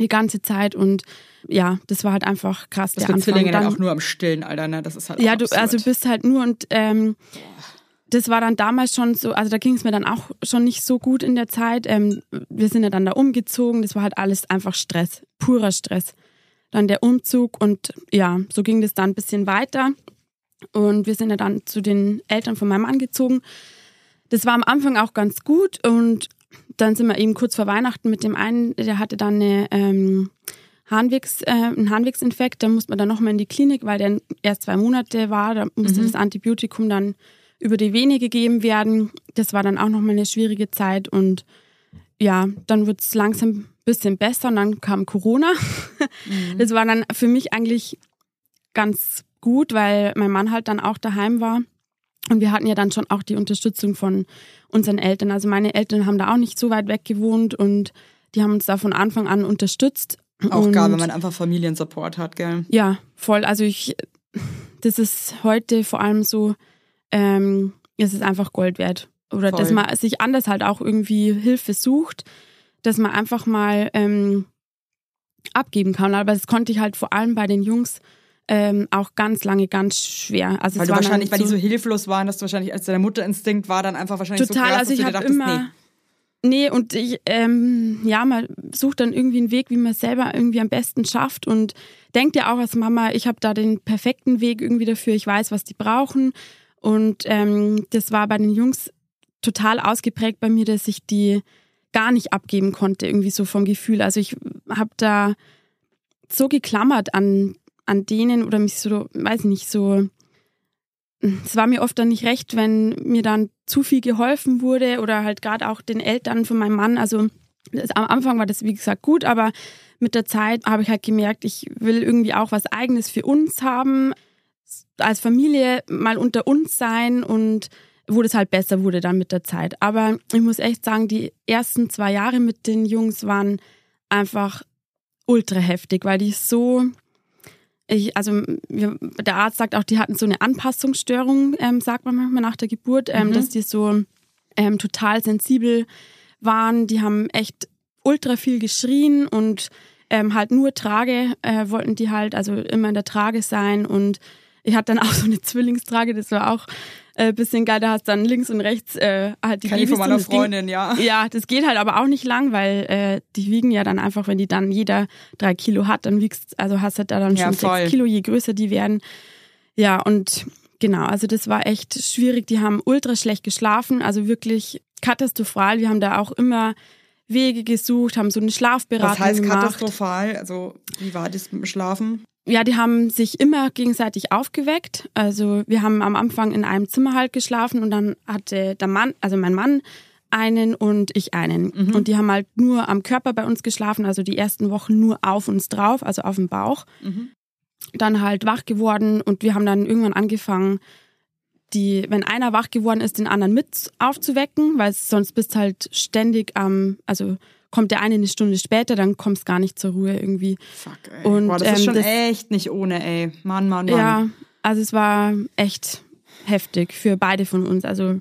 die ganze Zeit und ja, das war halt einfach krass. Das der Anfang. Zwillinge dann auch nur am Stillen, Alter, ne? Das ist halt Ja, du, also du bist halt nur und ähm, das war dann damals schon so, also da ging es mir dann auch schon nicht so gut in der Zeit. Ähm, wir sind ja dann da umgezogen, das war halt alles einfach Stress, purer Stress. Dann der Umzug und ja, so ging das dann ein bisschen weiter. Und wir sind ja dann zu den Eltern von meinem Mann gezogen. Das war am Anfang auch ganz gut und dann sind wir eben kurz vor Weihnachten mit dem einen, der hatte dann eine ähm, Harnwegs, äh, einen Harnwegsinfekt, da musste man dann nochmal in die Klinik, weil der erst zwei Monate war, da musste mhm. das Antibiotikum dann über die Vene gegeben werden. Das war dann auch nochmal eine schwierige Zeit und ja, dann wird es langsam ein bisschen besser und dann kam Corona. Mhm. Das war dann für mich eigentlich ganz gut, weil mein Mann halt dann auch daheim war. Und wir hatten ja dann schon auch die Unterstützung von unseren Eltern. Also meine Eltern haben da auch nicht so weit weg gewohnt und die haben uns da von Anfang an unterstützt. Auch und, gar, wenn man einfach Familiensupport hat, gell? Ja, voll. Also ich, das ist heute vor allem so, ähm, es ist einfach Gold wert. Oder voll. dass man sich anders halt auch irgendwie Hilfe sucht, dass man einfach mal ähm, abgeben kann. Aber das konnte ich halt vor allem bei den Jungs ähm, auch ganz lange ganz schwer. Also weil du wahrscheinlich, weil so die so hilflos waren, dass du wahrscheinlich als der Mutterinstinkt war, dann einfach wahrscheinlich total, so krass, also ich habe immer nee. Nee, und ich, ähm, ja, man sucht dann irgendwie einen Weg, wie man es selber irgendwie am besten schafft und denkt ja auch als Mama, ich habe da den perfekten Weg irgendwie dafür, ich weiß, was die brauchen. Und ähm, das war bei den Jungs total ausgeprägt bei mir, dass ich die gar nicht abgeben konnte, irgendwie so vom Gefühl. Also ich habe da so geklammert an an denen oder mich so, weiß ich nicht, so. Es war mir oft dann nicht recht, wenn mir dann zu viel geholfen wurde oder halt gerade auch den Eltern von meinem Mann. Also das, am Anfang war das wie gesagt gut, aber mit der Zeit habe ich halt gemerkt, ich will irgendwie auch was Eigenes für uns haben, als Familie mal unter uns sein und wo das halt besser wurde dann mit der Zeit. Aber ich muss echt sagen, die ersten zwei Jahre mit den Jungs waren einfach ultra heftig, weil die so ich, also der Arzt sagt auch, die hatten so eine Anpassungsstörung, ähm, sagt man manchmal nach der Geburt, ähm, mhm. dass die so ähm, total sensibel waren. Die haben echt ultra viel geschrien und ähm, halt nur Trage äh, wollten die halt, also immer in der Trage sein und ich hatte dann auch so eine Zwillingstrage, das war auch äh, bisschen geil. Da hast dann links und rechts äh, halt die Kann Babys. von meiner Freundin, ging, ja. Ja, das geht halt aber auch nicht lang, weil äh, die wiegen ja dann einfach, wenn die dann jeder drei Kilo hat, dann wiegst, also hast du da dann ja, schon voll. sechs Kilo, je größer die werden. Ja, und genau, also das war echt schwierig. Die haben ultra schlecht geschlafen, also wirklich katastrophal. Wir haben da auch immer Wege gesucht, haben so eine Schlafberatung gemacht. Was heißt katastrophal? Also wie war das mit dem Schlafen? Ja, die haben sich immer gegenseitig aufgeweckt. Also wir haben am Anfang in einem Zimmer halt geschlafen und dann hatte der Mann, also mein Mann, einen und ich einen. Mhm. Und die haben halt nur am Körper bei uns geschlafen, also die ersten Wochen nur auf uns drauf, also auf dem Bauch. Mhm. Dann halt wach geworden und wir haben dann irgendwann angefangen, die, wenn einer wach geworden ist, den anderen mit aufzuwecken, weil sonst bist halt ständig am, also kommt der eine eine Stunde später, dann kommst gar nicht zur Ruhe irgendwie. Fuck, ey. Und, Boah, das ähm, ist schon das, echt nicht ohne, ey. Mann, Mann, Mann. Ja, also es war echt heftig für beide von uns. Also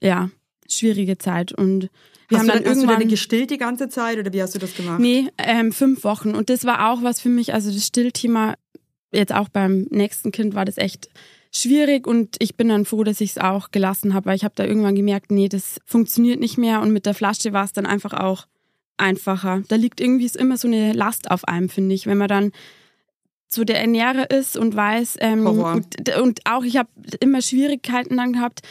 ja, schwierige Zeit. Und wir hast haben du dann, dann irgendwann hast du gestillt die ganze Zeit oder wie hast du das gemacht? Nee, ähm, fünf Wochen. Und das war auch was für mich, also das Stillthema, jetzt auch beim nächsten Kind war das echt schwierig und ich bin dann froh, dass ich es auch gelassen habe, weil ich habe da irgendwann gemerkt, nee, das funktioniert nicht mehr und mit der Flasche war es dann einfach auch einfacher. Da liegt irgendwie immer so eine Last auf einem, finde ich, wenn man dann so der Ernährer ist und weiß ähm, und, und, auch ich habe immer Schwierigkeiten dann gehabt,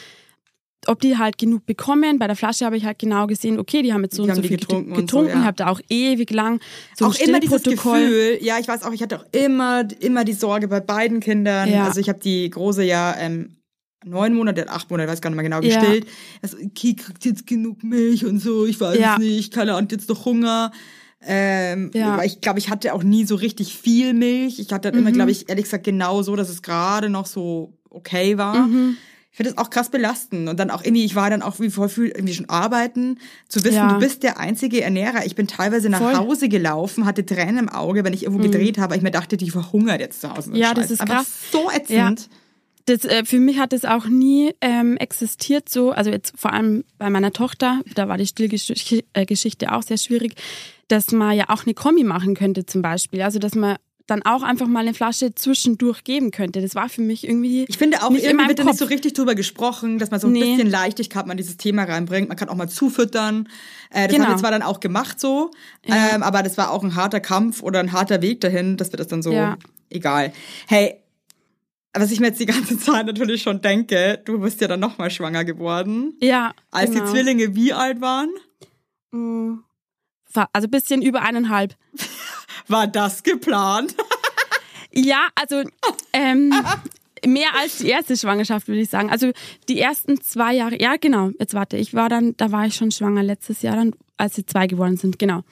ob die halt genug bekommen. Bei der Flasche habe ich halt genau gesehen, okay, die haben jetzt so die und so viel getrunken, getrunken so, ja. habe da auch ewig lang so auch immer dieses Gefühl. Ja, ich weiß auch, ich hatte auch immer immer die Sorge bei beiden Kindern. Ja. Also ich habe die große ja ähm, neun Monate, acht Monate, weiß gar nicht mehr genau, gestillt. Ja. Also, okay, kriegt jetzt genug Milch und so, ich weiß ja. nicht, keine Ahnung, jetzt doch Hunger. Ähm, ja. Ich glaube, ich hatte auch nie so richtig viel Milch. Ich hatte mhm. immer, glaube ich, ehrlich gesagt genau so, dass es gerade noch so okay war. Mhm. Ich finde das auch krass belastend. Und dann auch irgendwie, ich war dann auch wie voll viel irgendwie schon arbeiten, zu wissen, ja. du bist der einzige Ernährer. Ich bin teilweise nach voll. Hause gelaufen, hatte Tränen im Auge, wenn ich irgendwo mhm. gedreht habe. Ich mir dachte, die verhungert jetzt zu Hause. Ja, das ist Einfach krass. so ätzend. Ja. das, äh, für mich hat es auch nie ähm, existiert so, also jetzt vor allem bei meiner Tochter, da war die Stillgeschichte auch sehr schwierig, dass man ja auch eine Kombi machen könnte zum Beispiel. Also dass man dann auch einfach mal eine Flasche zwischendurch geben könnte. Das war für mich irgendwie. Ich finde auch, nicht irgendwie wird da nicht so richtig drüber gesprochen, dass man so ein nee. bisschen Leichtigkeit mal dieses Thema reinbringt. Man kann auch mal zufüttern. Äh, das genau. haben wir zwar dann auch gemacht so, ja. ähm, aber das war auch ein harter Kampf oder ein harter Weg dahin, dass wir das dann so ja. egal. Hey, was ich mir jetzt die ganze Zeit natürlich schon denke, du bist ja dann nochmal schwanger geworden. Ja. Als genau. die Zwillinge wie alt waren? Mm, also bisschen über eineinhalb. War das geplant? ja, also ähm, mehr als die erste Schwangerschaft, würde ich sagen. Also die ersten zwei Jahre, ja genau, jetzt warte, ich war dann, da war ich schon schwanger letztes Jahr dann, als sie zwei geworden sind, genau.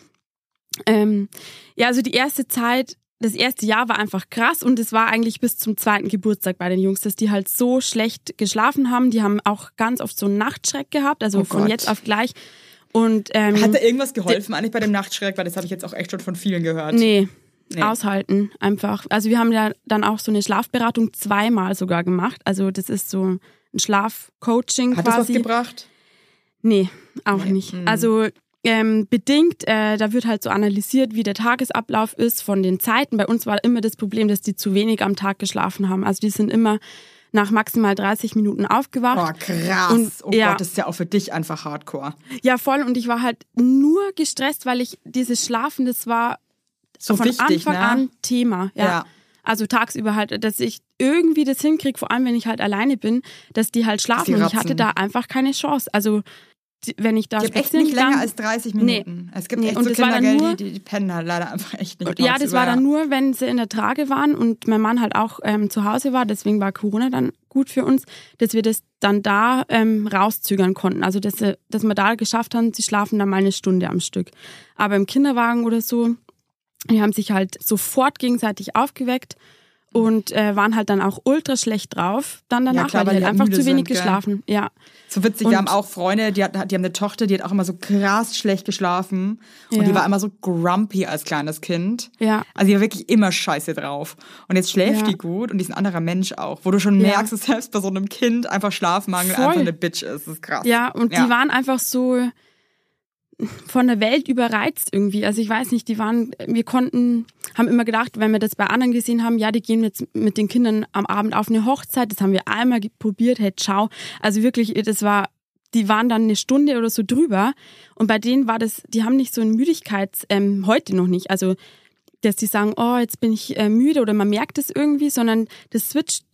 Ähm, ja, also die erste Zeit das erste Jahr war einfach krass und es war eigentlich bis zum zweiten Geburtstag bei den Jungs, dass die halt so schlecht geschlafen haben. Die haben auch ganz oft so einen Nachtschreck gehabt, also oh von jetzt auf gleich. Und, ähm, Hat da irgendwas geholfen eigentlich bei dem Nachtschreck? Weil das habe ich jetzt auch echt schon von vielen gehört. Nee, nee, aushalten einfach. Also wir haben ja dann auch so eine Schlafberatung zweimal sogar gemacht. Also das ist so ein Schlafcoaching Hat quasi. Hat das was gebracht? Nee, auch nee. nicht. Mhm. Also ähm, bedingt. Äh, da wird halt so analysiert, wie der Tagesablauf ist von den Zeiten. Bei uns war immer das Problem, dass die zu wenig am Tag geschlafen haben. Also die sind immer nach maximal 30 Minuten aufgewacht. Boah, krass. Und, oh ja, Gott, das ist ja auch für dich einfach hardcore. Ja, voll. Und ich war halt nur gestresst, weil ich dieses Schlafen, das war so von wichtig, Anfang ne? an Thema. Ja. ja. Also tagsüber halt, dass ich irgendwie das hinkriege, vor allem wenn ich halt alleine bin, dass die halt schlafen. Und ich hatte da einfach keine Chance. Also wenn ich da ich echt nicht länger als 30 Minuten. Nee. Es gibt nee. echt und so Kinder, nur, die, die pennen halt leider einfach echt nicht. Ja, das war dann nur, wenn sie in der Trage waren und mein Mann halt auch ähm, zu Hause war. Deswegen war Corona dann gut für uns, dass wir das dann da ähm, rauszögern konnten. Also dass, dass wir da geschafft haben, sie schlafen dann mal eine Stunde am Stück. Aber im Kinderwagen oder so, die haben sich halt sofort gegenseitig aufgeweckt und äh, waren halt dann auch ultra schlecht drauf. Dann danach, ja, klar, weil die, halt einfach zu wenig sind, geschlafen. Ja. So witzig, und wir haben auch Freunde, die, hat, die haben eine Tochter, die hat auch immer so krass schlecht geschlafen. Und ja. die war immer so grumpy als kleines Kind. Ja. Also die war wirklich immer scheiße drauf. Und jetzt schläft ja. die gut und die ist ein anderer Mensch auch. Wo du schon merkst, dass selbst bei so einem Kind einfach Schlafmangel Voll. einfach eine Bitch ist. Das ist krass. Ja, und die waren einfach so von der Welt überreizt irgendwie. Also ich weiß nicht, die waren, wir konnten, haben immer gedacht, wenn wir das bei anderen gesehen haben, ja, die gehen jetzt mit den Kindern am Abend auf eine Hochzeit. Das haben wir einmal probiert, hey, ciao. Also wirklich, das war, die waren dann eine Stunde oder so drüber. Und bei denen war das, die haben nicht so eine Müdigkeit, ähm, heute noch nicht. Also, dass die sagen, oh, jetzt bin ich äh, müde oder man merkt es irgendwie, sondern das switcht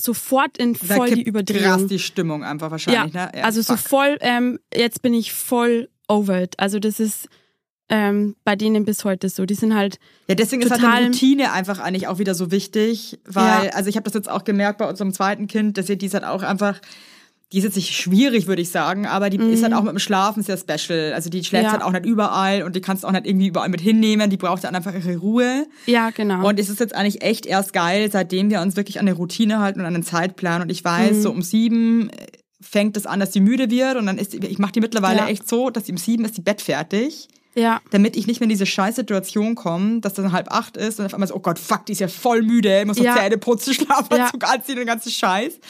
sofort in voll die Überdrehung. Krass die Stimmung einfach wahrscheinlich, ja, ne? Ja, also fuck. so voll, ähm, jetzt bin ich voll over it. Also das ist ähm, bei denen bis heute so. Die sind halt. Ja, deswegen ist halt eine Routine einfach eigentlich auch wieder so wichtig, weil, ja. also ich habe das jetzt auch gemerkt bei unserem zweiten Kind, dass ihr die ist halt auch einfach. Die ist jetzt nicht schwierig, würde ich sagen, aber die mhm. ist halt mhm. auch mit dem Schlafen sehr special. Also die schläft ja. halt auch nicht überall und die kannst du auch nicht irgendwie überall mit hinnehmen. Die braucht dann einfach ihre Ruhe. Ja, genau. Und es ist jetzt eigentlich echt erst geil, seitdem wir uns wirklich an eine Routine halten und an einen Zeitplan. Und ich weiß, mhm. so um sieben fängt es an, dass sie müde wird und dann ist ich mache die mittlerweile ja. echt so, dass sie um sieben ist die Bett fertig. Ja. Damit ich nicht mehr in diese Scheißsituation komme, dass dann halb acht ist und auf einmal so, oh Gott, fuck, die ist ja voll müde, ich muss noch ja. Zähne putzen, Schlafanzug ja. anziehen, den ganzen Scheiß.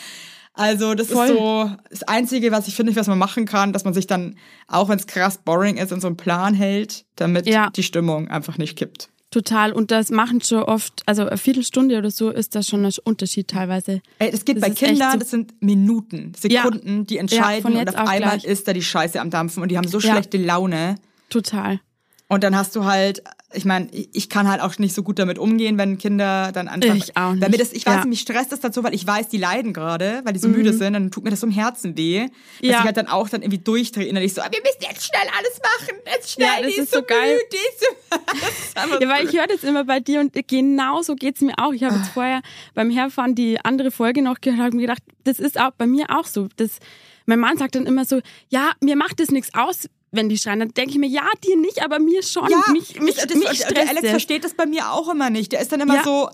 Also das voll. ist so das Einzige, was ich finde, was man machen kann, dass man sich dann, auch wenn es krass boring ist, in so einen Plan hält, damit ja. die Stimmung einfach nicht kippt. Total. Und das machen schon oft, also eine Viertelstunde oder so ist das schon ein Unterschied teilweise. Ey, das geht das bei Kindern, so das sind Minuten, Sekunden, ja. die entscheiden ja, und auf einmal gleich. ist da die Scheiße am Dampfen und die haben so schlechte Laune. Total. Und dann hast du halt, ich meine, ich kann halt auch nicht so gut damit umgehen, wenn Kinder dann einfach. Ich auch nicht. Weil mir das, ich weiß, ja. mich stresst das dazu, weil ich weiß, die leiden gerade, weil die so mhm. müde sind, dann tut mir das so im Herzen weh. Dass ja. ich halt dann auch dann irgendwie durchdrehe innerlich so, wir müssen jetzt schnell alles machen, jetzt schnell, ja, das die ist, so, so geil. Müde, ist ja, weil ich höre das immer bei dir und genau so geht's mir auch. Ich habe jetzt ah. vorher beim Herfahren die andere Folge noch gehört und gedacht, das ist auch bei mir auch so. Das, mein Mann sagt dann immer so, ja, mir macht das nichts aus, wenn die schreien, dann denke ich mir, ja, dir nicht, aber mir schon. Ja, mich, mich, das, mich der Alex versteht das bei mir auch immer nicht. Der ist dann immer ja. so,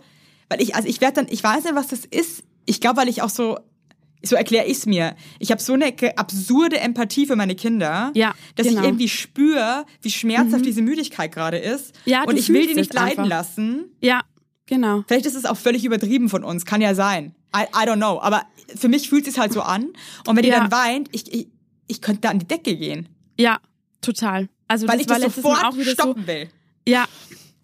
weil ich, also ich werde dann, ich weiß nicht, was das ist. Ich glaube, weil ich auch so, so erkläre ich es mir. Ich habe so eine absurde Empathie für meine Kinder, ja, dass genau. ich irgendwie spüre, wie schmerzhaft mhm. diese Müdigkeit gerade ist. Ja, und ich will die nicht leiden lassen. Ja, genau. Vielleicht ist es auch völlig übertrieben von uns, kann ja sein. I, I don't know, aber für mich fühlt es sich halt so an. Und wenn die ja. dann weint, ich, ich, ich könnte da an die Decke gehen. Ja, total. Also Weil das ich war das sofort auch wieder stoppen so, will. Ja,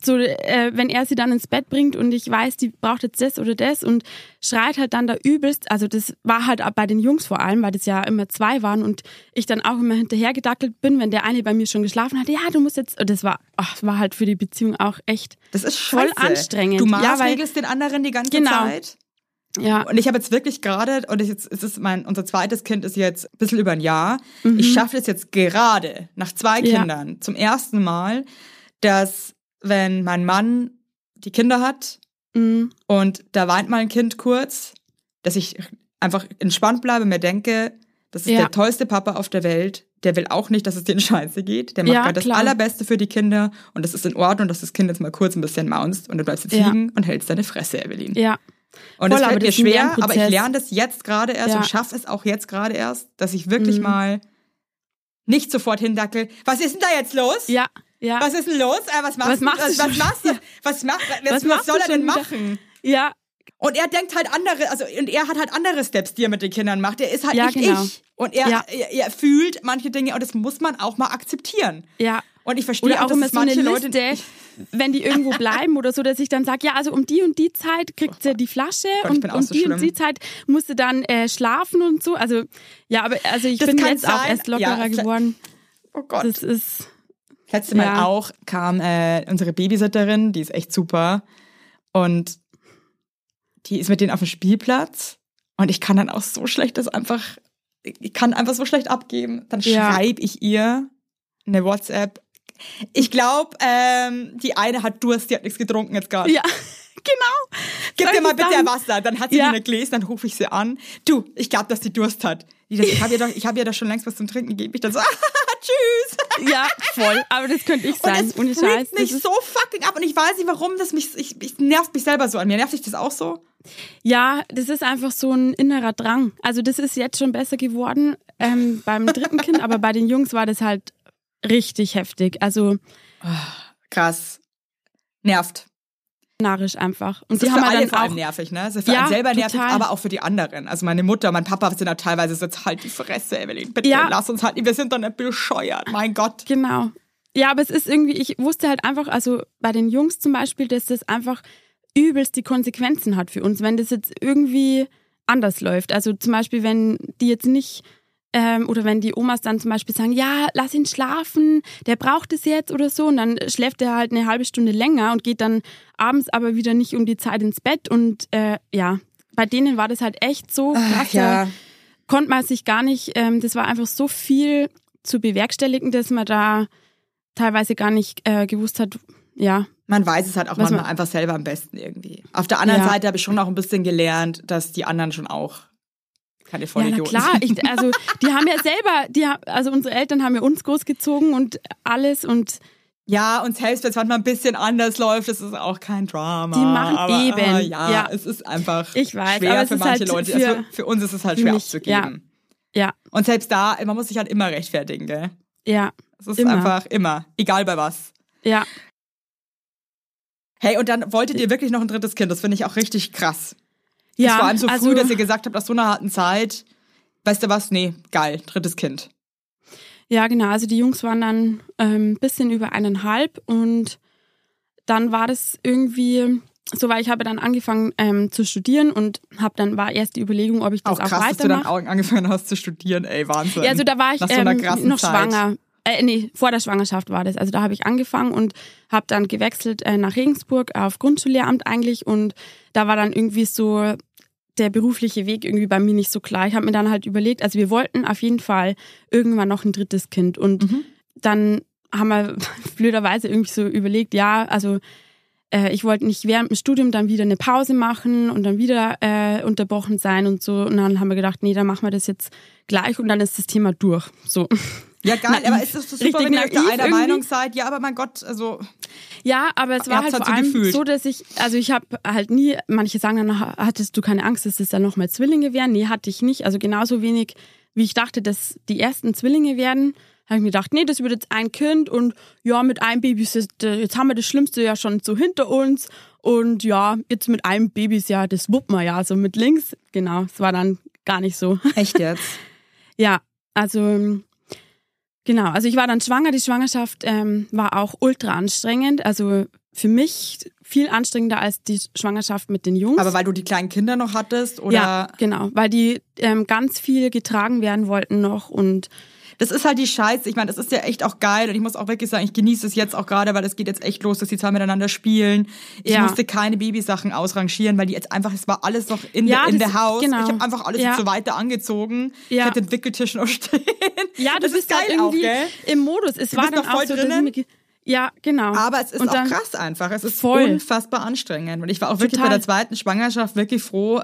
so, äh, wenn er sie dann ins Bett bringt und ich weiß, die braucht jetzt das oder das und schreit halt dann da übelst. Also das war halt bei den Jungs vor allem, weil das ja immer zwei waren und ich dann auch immer hinterhergedackelt bin, wenn der eine bei mir schon geschlafen hat. Ja, du musst jetzt. Und das war, ach, war halt für die Beziehung auch echt das ist voll anstrengend. Du maßregelst ja, den anderen die ganze genau. Zeit. Ja. Und ich habe jetzt wirklich gerade, und ich jetzt, es ist mein, unser zweites Kind ist jetzt ein bisschen über ein Jahr. Mhm. Ich schaffe es jetzt gerade, nach zwei ja. Kindern, zum ersten Mal, dass wenn mein Mann die Kinder hat mhm. und da weint mal ein Kind kurz, dass ich einfach entspannt bleibe, mir denke, das ist ja. der tollste Papa auf der Welt. Der will auch nicht, dass es denen scheiße geht. Der macht ja, das Allerbeste für die Kinder und das ist in Ordnung, dass das Kind jetzt mal kurz ein bisschen maunzt und du bleibst jetzt ja. liegen und hältst deine Fresse, Evelyn. Ja. Und Voll, das fällt mir schwer, aber ich lerne das jetzt gerade erst ja. und schaffe es auch jetzt gerade erst, dass ich wirklich mhm. mal nicht sofort hindackel. Was ist denn da jetzt los? Ja. Ja. Was ist denn los? Äh, was machst was du? Was, was machst du? Was, macht, was, was soll er denn machen? Ja. Und er denkt halt andere, also und er hat halt andere Steps, die er mit den Kindern macht. Er ist halt ja, nicht genau. ich. Und er, ja. er, er, fühlt manche Dinge und das muss man auch mal akzeptieren. Ja. Und ich verstehe oder auch, dass immer so manche Leute, Liste, wenn die irgendwo bleiben oder so, dass ich dann sage, ja, also um die und die Zeit kriegt sie die Flasche Gott, und um so die schlimm. und die Zeit musst du dann äh, schlafen und so. Also ja, aber also ich das bin jetzt sein. auch erst lockerer ja, geworden. Oh Gott. Das ist Letzte Mal ja. auch kam äh, unsere Babysitterin, die ist echt super. Und die ist mit denen auf dem Spielplatz. Und ich kann dann auch so schlecht das einfach, ich kann einfach so schlecht abgeben. Dann ja. schreibe ich ihr eine WhatsApp. Ich glaube, ähm, die eine hat Durst, die hat nichts getrunken jetzt gerade. Ja, genau. Gib dir mal bitte dann? Wasser. Dann hat sie ja. mir gelesen, dann rufe ich sie an. Du, ich glaube, dass die Durst hat. Ich habe ihr, doch, ich hab ihr doch schon längst was zum Trinken gegeben. Ich dann so, tschüss. Ja, voll. Aber das könnte ich sein. Und es Scheiß. mich so fucking ab. Und ich weiß nicht, warum das mich, ich, ich nervt mich selber so an mir. Nervt sich das auch so? Ja, das ist einfach so ein innerer Drang. Also das ist jetzt schon besser geworden ähm, beim dritten Kind, aber bei den Jungs war das halt richtig heftig. Also oh, krass. Nervt narrisch einfach. Und das ist haben für alle vor allem nervig, ne? Das ist für ja, einen selber total. nervig, aber auch für die anderen. Also meine Mutter, mein Papa sind da teilweise so, halt die Fresse, Evelyn, bitte ja. lass uns halt, wir sind doch nicht bescheuert, mein Gott. Genau. Ja, aber es ist irgendwie, ich wusste halt einfach, also bei den Jungs zum Beispiel, dass das einfach übelst die Konsequenzen hat für uns, wenn das jetzt irgendwie anders läuft. Also zum Beispiel, wenn die jetzt nicht ähm, oder wenn die Omas dann zum Beispiel sagen, ja, lass ihn schlafen, der braucht es jetzt oder so. Und dann schläft er halt eine halbe Stunde länger und geht dann abends aber wieder nicht um die Zeit ins Bett. Und äh, ja, bei denen war das halt echt so krass. Ja. Konnte man sich gar nicht, ähm, das war einfach so viel zu bewerkstelligen, dass man da teilweise gar nicht äh, gewusst hat, ja. Man weiß es halt auch manchmal einfach selber am besten irgendwie. Auf der anderen ja. Seite habe ich schon auch ein bisschen gelernt, dass die anderen schon auch keine Vollidioten. Ja, klar. Ich, also die haben ja selber, die also unsere Eltern haben ja uns großgezogen und alles und ja, und selbst wenn es manchmal ein bisschen anders läuft, ist es auch kein Drama. Die machen aber, eben. Aber ja, ja, es ist einfach ich weiß, schwer für manche halt Leute. Für, also für, uns ist es halt schwer mich, abzugeben. Ja. ja. Und selbst da, man muss sich halt immer rechtfertigen, gell? Ja. Es ist immer. einfach immer, egal bei was. Ja. Hey, und dann wolltet ihr wirklich noch ein drittes Kind. Das finde ich auch richtig krass. Ja, das vor allem so also, früh, dass ihr gesagt habt, nach so einer harten Zeit, weißt du was, nee, geil, drittes Kind. Ja, genau. Also die Jungs waren dann ein ähm, bisschen über eineinhalb und dann war das irgendwie so, weil ich habe dann angefangen ähm, zu studieren und habe dann war erst die Überlegung, ob ich das auch, krass, auch weitermache. dass du dann auch angefangen hast zu studieren, ey, Wahnsinn. Ja, also da war ich so ähm, noch Zeit. schwanger. Äh, nee, vor der Schwangerschaft war das. Also da habe ich angefangen und habe dann gewechselt äh, nach Regensburg auf Grundschullehramt eigentlich und da war dann irgendwie so der berufliche Weg irgendwie bei mir nicht so klar. Ich habe mir dann halt überlegt, also wir wollten auf jeden Fall irgendwann noch ein drittes Kind und mhm. dann haben wir blöderweise irgendwie so überlegt, ja, also äh, ich wollte nicht während dem Studium dann wieder eine Pause machen und dann wieder äh, unterbrochen sein und so. Und dann haben wir gedacht, nee, dann machen wir das jetzt gleich und dann ist das Thema durch. So. Ja, geil, aber ist das super, wenn ihr euch da einer irgendwie? Meinung seid? Ja, aber mein Gott, also. Ja, aber es war halt vor allem gefühlt. so, dass ich, also ich habe halt nie, manche sagen dann, hattest du keine Angst, dass es dann nochmal Zwillinge wären? Nee, hatte ich nicht. Also genauso wenig, wie ich dachte, dass die ersten Zwillinge werden, habe ich mir gedacht, nee, das wird jetzt ein Kind und ja, mit einem Baby ist das, jetzt haben wir das Schlimmste ja schon so hinter uns Und ja, jetzt mit einem Baby ist ja, das wuppt man ja, so mit links. Genau, es war dann gar nicht so. Echt jetzt? ja, also genau, also ich war dann schwanger. Die Schwangerschaft ähm, war auch ultra anstrengend. Also für mich viel anstrengender als die Schwangerschaft mit den Jungs. Aber weil du die kleinen Kinder noch hattest, oder? Ja, genau, weil die ähm, ganz viel getragen werden wollten noch und das ist halt die Scheiße. Ich meine, das ist ja echt auch geil und ich muss auch wirklich sagen, ich genieße es jetzt auch gerade, weil es geht jetzt echt los, dass die zwei miteinander spielen. Ich ja. musste keine Babysachen ausrangieren, weil die jetzt einfach, es war alles noch in, ja, in der Haus. Genau. Ich habe einfach alles ja. so weiter angezogen. Ja. Ich hatte den Wickeltisch noch stehen. Ja, das, das ist geil halt irgendwie auch, im Modus. Es du war dann auch so, drinnen. Ja, genau. Aber es ist und auch krass einfach. Es ist voll. unfassbar anstrengend. Und ich war auch wirklich Total. bei der zweiten Schwangerschaft wirklich froh,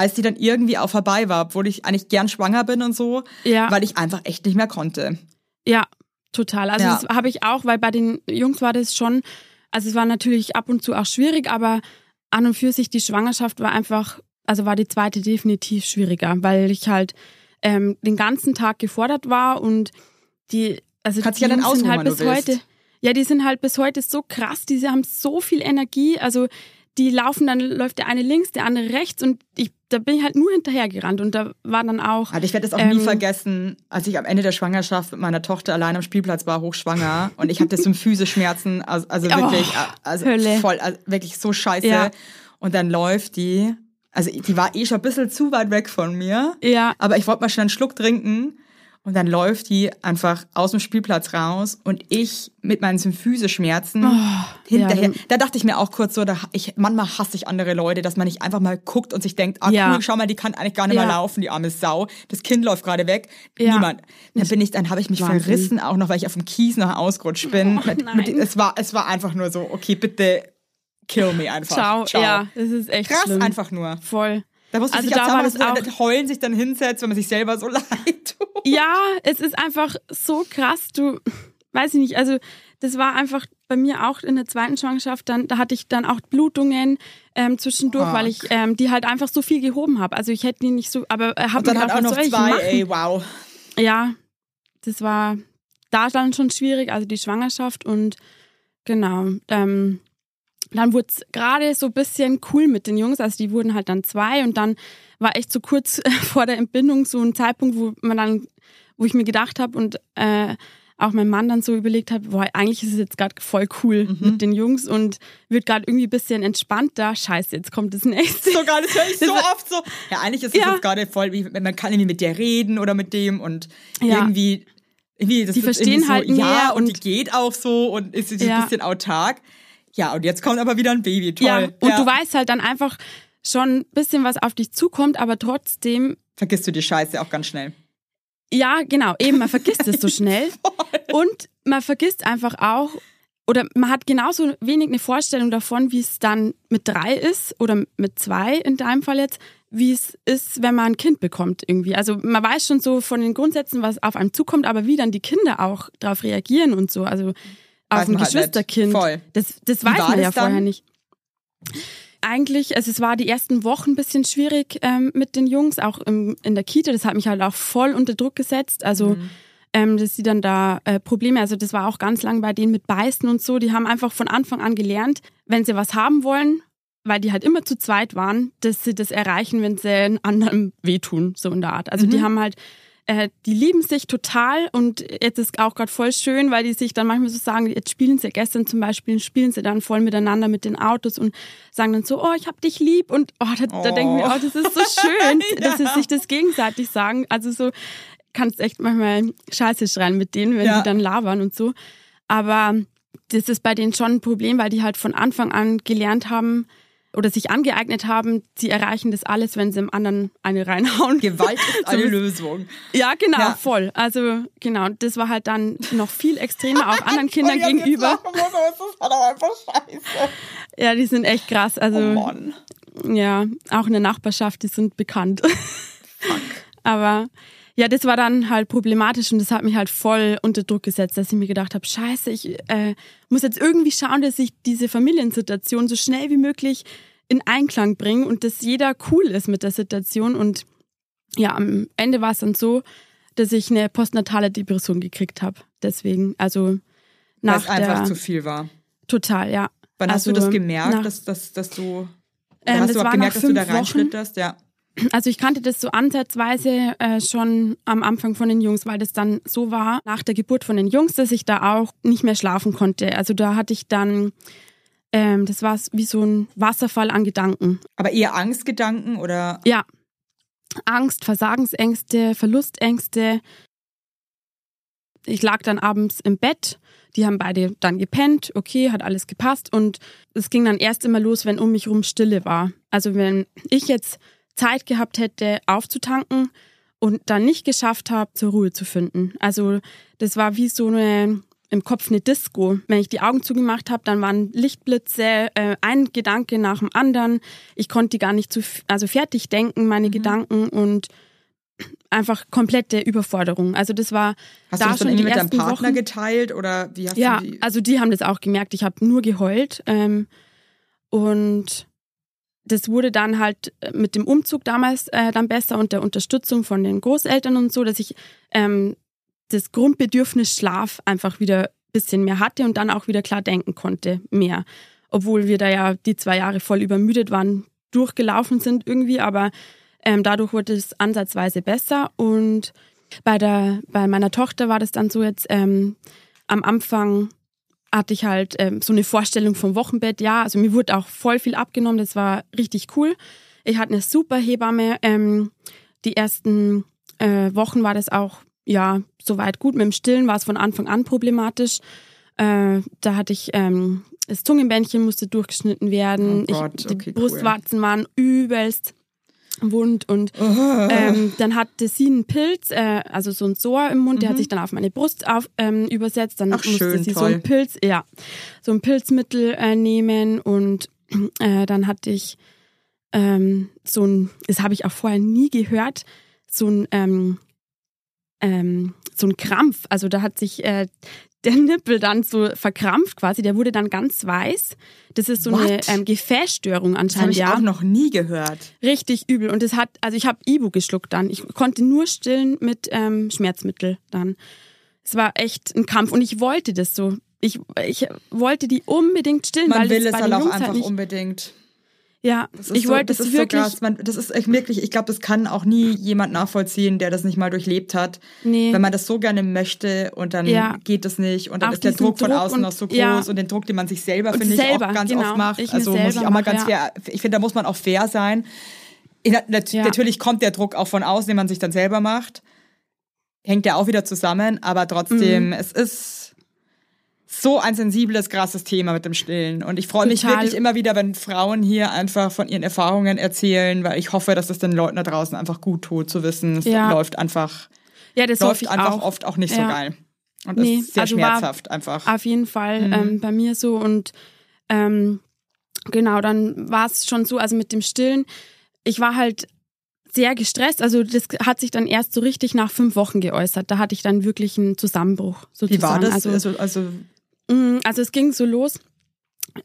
als die dann irgendwie auch vorbei war, obwohl ich eigentlich gern schwanger bin und so, ja. weil ich einfach echt nicht mehr konnte. Ja, total. Also ja. das habe ich auch, weil bei den Jungs war das schon, also es war natürlich ab und zu auch schwierig, aber an und für sich die Schwangerschaft war einfach, also war die zweite definitiv schwieriger, weil ich halt ähm, den ganzen Tag gefordert war und die, also Kannst die ja Jungs sind halt bis heute, ja, die sind halt bis heute so krass, die haben so viel Energie, also die laufen, dann läuft der eine links, der andere rechts und ich, da bin ich halt nur hinterhergerannt und da war dann auch. Also ich werde das auch ähm, nie vergessen, als ich am Ende der Schwangerschaft mit meiner Tochter allein am Spielplatz war, hochschwanger und ich hatte Symphyse-Schmerzen, also, also oh, wirklich, oh, also Hölle. voll, also wirklich so scheiße. Ja. Und dann läuft die, also die war eh schon ein bisschen zu weit weg von mir, ja. aber ich wollte mal schnell einen Schluck trinken und dann läuft die einfach aus dem Spielplatz raus und ich mit meinen Symphyseschmerzen oh, hinterher. Ja. Da dachte ich mir auch kurz so, da ich, manchmal hasse ich andere Leute, dass man nicht einfach mal guckt und sich denkt, ah ja. cool, schau mal, die kann eigentlich gar nicht ja. mehr laufen, die arme Sau. Das Kind läuft gerade weg. Niemand. Dann bin ich, dann habe ich mich Wahnsinn. verrissen, auch noch, weil ich auf dem Kies noch ausgerutscht bin. Oh, mit, mit, es war, es war einfach nur so, okay, bitte kill me einfach. Ciao. Ciao. Ja, es ist echt Krass schlimm. einfach nur. Voll. Da muss man also sich da war das auch heulen sich dann hinsetzt, wenn man sich selber so leid tut. Ja, es ist einfach so krass. Du, weiß ich nicht, also das war einfach bei mir auch in der zweiten Schwangerschaft, dann, da hatte ich dann auch Blutungen ähm, zwischendurch, Fuck. weil ich ähm, die halt einfach so viel gehoben habe. Also ich hätte die nicht so, aber äh, habe dann gedacht, halt auch noch zwei, ey, wow. Ja, das war da dann schon schwierig, also die Schwangerschaft und genau. Ähm, dann wurde es gerade so ein bisschen cool mit den Jungs, also die wurden halt dann zwei und dann war echt so kurz vor der Entbindung so ein Zeitpunkt, wo man dann, wo ich mir gedacht habe und äh, auch mein Mann dann so überlegt hat, boah, eigentlich ist es jetzt gerade voll cool mhm. mit den Jungs und wird gerade irgendwie ein bisschen entspannter. Scheiße, jetzt kommt das nächste. So geil, das höre ich so oft so. Ja, eigentlich ist es ja. jetzt gerade voll, wie, man kann irgendwie mit dir reden oder mit dem und ja. irgendwie, irgendwie, das die verstehen so, halt mehr ja, und, und, die geht auch so und ist, ist ja. ein bisschen autark. Ja, und jetzt kommt aber wieder ein Baby, toll. Ja, und ja. du weißt halt dann einfach schon ein bisschen, was auf dich zukommt, aber trotzdem. Vergisst du die Scheiße auch ganz schnell. Ja, genau, eben, man vergisst es so schnell. und man vergisst einfach auch, oder man hat genauso wenig eine Vorstellung davon, wie es dann mit drei ist oder mit zwei in deinem Fall jetzt, wie es ist, wenn man ein Kind bekommt irgendwie. Also man weiß schon so von den Grundsätzen, was auf einem zukommt, aber wie dann die Kinder auch darauf reagieren und so. Also auf ein halt Geschwisterkind. Voll. Das, das weiß man ja vorher nicht. Eigentlich, also es war die ersten Wochen ein bisschen schwierig ähm, mit den Jungs, auch im, in der Kita. Das hat mich halt auch voll unter Druck gesetzt. Also mhm. ähm, dass sie dann da äh, Probleme, also das war auch ganz lang bei denen mit Beißen und so. Die haben einfach von Anfang an gelernt, wenn sie was haben wollen, weil die halt immer zu zweit waren, dass sie das erreichen, wenn sie einen anderen wehtun, so in der Art. Also mhm. die haben halt äh, die lieben sich total und jetzt ist auch gerade voll schön, weil die sich dann manchmal so sagen, jetzt spielen sie gestern zum Beispiel, spielen sie dann voll miteinander mit den Autos und sagen dann so, oh, ich hab dich lieb und oh, da, oh. da denken wir, oh, das ist so schön, ja. dass sie sich das gegenseitig sagen. Also so kannst echt manchmal Scheiße schreien mit denen, wenn ja. die dann labern und so. Aber das ist bei denen schon ein Problem, weil die halt von Anfang an gelernt haben, oder sich angeeignet haben, sie erreichen das alles, wenn sie im anderen eine reinhauen. Gewalt ist eine Lösung. Ja, genau, ja. voll. Also genau, das war halt dann noch viel extremer auch anderen Kindern oh, gegenüber. Muss, das halt auch einfach scheiße. Ja, die sind echt krass. Also oh Mann. ja, auch in der Nachbarschaft, die sind bekannt. Fuck. Aber ja, das war dann halt problematisch und das hat mich halt voll unter Druck gesetzt, dass ich mir gedacht habe, scheiße, ich äh, muss jetzt irgendwie schauen, dass ich diese Familiensituation so schnell wie möglich in Einklang bringe und dass jeder cool ist mit der Situation. Und ja, am Ende war es dann so, dass ich eine postnatale Depression gekriegt habe. Deswegen, also nach Weil es einfach zu viel war. Total, ja. Wann also, hast du das also gemerkt, nach, dass, dass, dass du, ähm, hast du auch gemerkt, dass du da reinschlitterst? Ja. Also ich kannte das so ansatzweise äh, schon am Anfang von den Jungs, weil das dann so war nach der Geburt von den Jungs, dass ich da auch nicht mehr schlafen konnte. Also da hatte ich dann, ähm, das war wie so ein Wasserfall an Gedanken. Aber eher Angstgedanken oder? Ja, Angst, Versagensängste, Verlustängste. Ich lag dann abends im Bett. Die haben beide dann gepennt. Okay, hat alles gepasst. Und es ging dann erst immer los, wenn um mich rum Stille war. Also wenn ich jetzt Zeit gehabt hätte, aufzutanken und dann nicht geschafft habe, zur Ruhe zu finden. Also das war wie so eine im Kopf eine Disco. Wenn ich die Augen zugemacht habe, dann waren Lichtblitze, äh, ein Gedanke nach dem anderen. Ich konnte gar nicht zu, also fertig denken, meine mhm. Gedanken und einfach komplette Überforderung. Also das war hast da du das schon dann irgendwie mit deinem Partner Wochen. geteilt oder wie hast ja, du die? also die haben das auch gemerkt. Ich habe nur geheult ähm, und das wurde dann halt mit dem Umzug damals äh, dann besser und der Unterstützung von den Großeltern und so, dass ich ähm, das Grundbedürfnis Schlaf einfach wieder ein bisschen mehr hatte und dann auch wieder klar denken konnte, mehr. Obwohl wir da ja die zwei Jahre voll übermüdet waren, durchgelaufen sind irgendwie, aber ähm, dadurch wurde es ansatzweise besser. Und bei, der, bei meiner Tochter war das dann so jetzt, ähm, am Anfang hatte ich halt ähm, so eine Vorstellung vom Wochenbett. Ja, also mir wurde auch voll viel abgenommen, das war richtig cool. Ich hatte eine super Hebamme. Ähm, die ersten äh, Wochen war das auch ja, soweit gut. Mit dem Stillen war es von Anfang an problematisch. Äh, da hatte ich ähm, das Zungenbändchen musste durchgeschnitten werden. Oh Gott, ich, die Brustwarzen cool. waren übelst wund und ähm, dann hatte sie einen Pilz, äh, also so ein Sohr im Mund, mhm. der hat mhm. sich dann auf meine Brust auf, ähm, übersetzt. Dann Ach, musste schön, sie toll. so ein Pilz, ja, so ein Pilzmittel äh, nehmen und äh, dann hatte ich ähm, so ein, das habe ich auch vorher nie gehört, so ein ähm, ähm, so ein Krampf. Also da hat sich äh, der Nippel dann so verkrampft quasi. Der wurde dann ganz weiß. Das ist so What? eine ähm, Gefäßstörung anscheinend. Das habe ich ja. auch noch nie gehört. Richtig übel. Und das hat, also ich habe Ibu geschluckt dann. Ich konnte nur stillen mit ähm, Schmerzmittel dann. Es war echt ein Kampf und ich wollte das so. Ich, ich wollte die unbedingt stillen, Man weil will es halt auch einfach halt unbedingt. Ja, ich so, wollte es wirklich. So man, das ist echt wirklich, ich glaube, das kann auch nie jemand nachvollziehen, der das nicht mal durchlebt hat. Nee. Wenn man das so gerne möchte und dann ja. geht es nicht und dann auch ist der Druck, Druck von außen noch so groß ja. und den Druck, den man sich selber, finde ich, auch ganz genau. oft macht. Ich also muss ich auch mal ganz fair, ich finde, da muss man auch fair sein. Natürlich kommt der Druck auch von außen, den man sich dann selber macht. Hängt ja auch wieder zusammen, aber trotzdem, mhm. es ist so ein sensibles, krasses Thema mit dem Stillen. Und ich freue mich wirklich immer wieder, wenn Frauen hier einfach von ihren Erfahrungen erzählen, weil ich hoffe, dass es den Leuten da draußen einfach gut tut, zu wissen, es ja. läuft einfach, ja, das läuft einfach auch. oft auch nicht ja. so geil. Und nee, ist sehr also schmerzhaft einfach. Auf jeden Fall mhm. ähm, bei mir so. Und ähm, genau, dann war es schon so, also mit dem Stillen, ich war halt sehr gestresst. Also das hat sich dann erst so richtig nach fünf Wochen geäußert. Da hatte ich dann wirklich einen Zusammenbruch sozusagen. Wie war das? Also, also, also also es ging so los,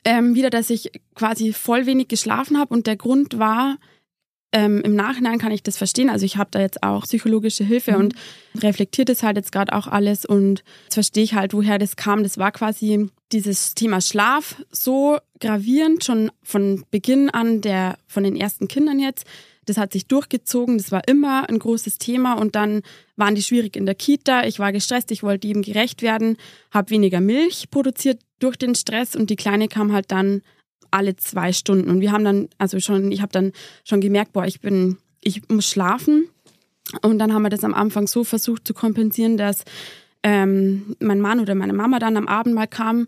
ähm, wieder, dass ich quasi voll wenig geschlafen habe und der Grund war, ähm, im Nachhinein kann ich das verstehen. Also ich habe da jetzt auch psychologische Hilfe mhm. und reflektiert es halt jetzt gerade auch alles und jetzt verstehe ich halt, woher das kam. Das war quasi dieses Thema Schlaf so gravierend schon von Beginn an der von den ersten Kindern jetzt das hat sich durchgezogen, das war immer ein großes Thema und dann waren die schwierig in der Kita. Ich war gestresst, ich wollte ihm gerecht werden, habe weniger Milch produziert durch den Stress und die Kleine kam halt dann alle zwei Stunden. Und wir haben dann, also schon, ich habe dann schon gemerkt, boah, ich bin, ich muss schlafen. Und dann haben wir das am Anfang so versucht zu kompensieren, dass ähm, mein Mann oder meine Mama dann am Abend mal kam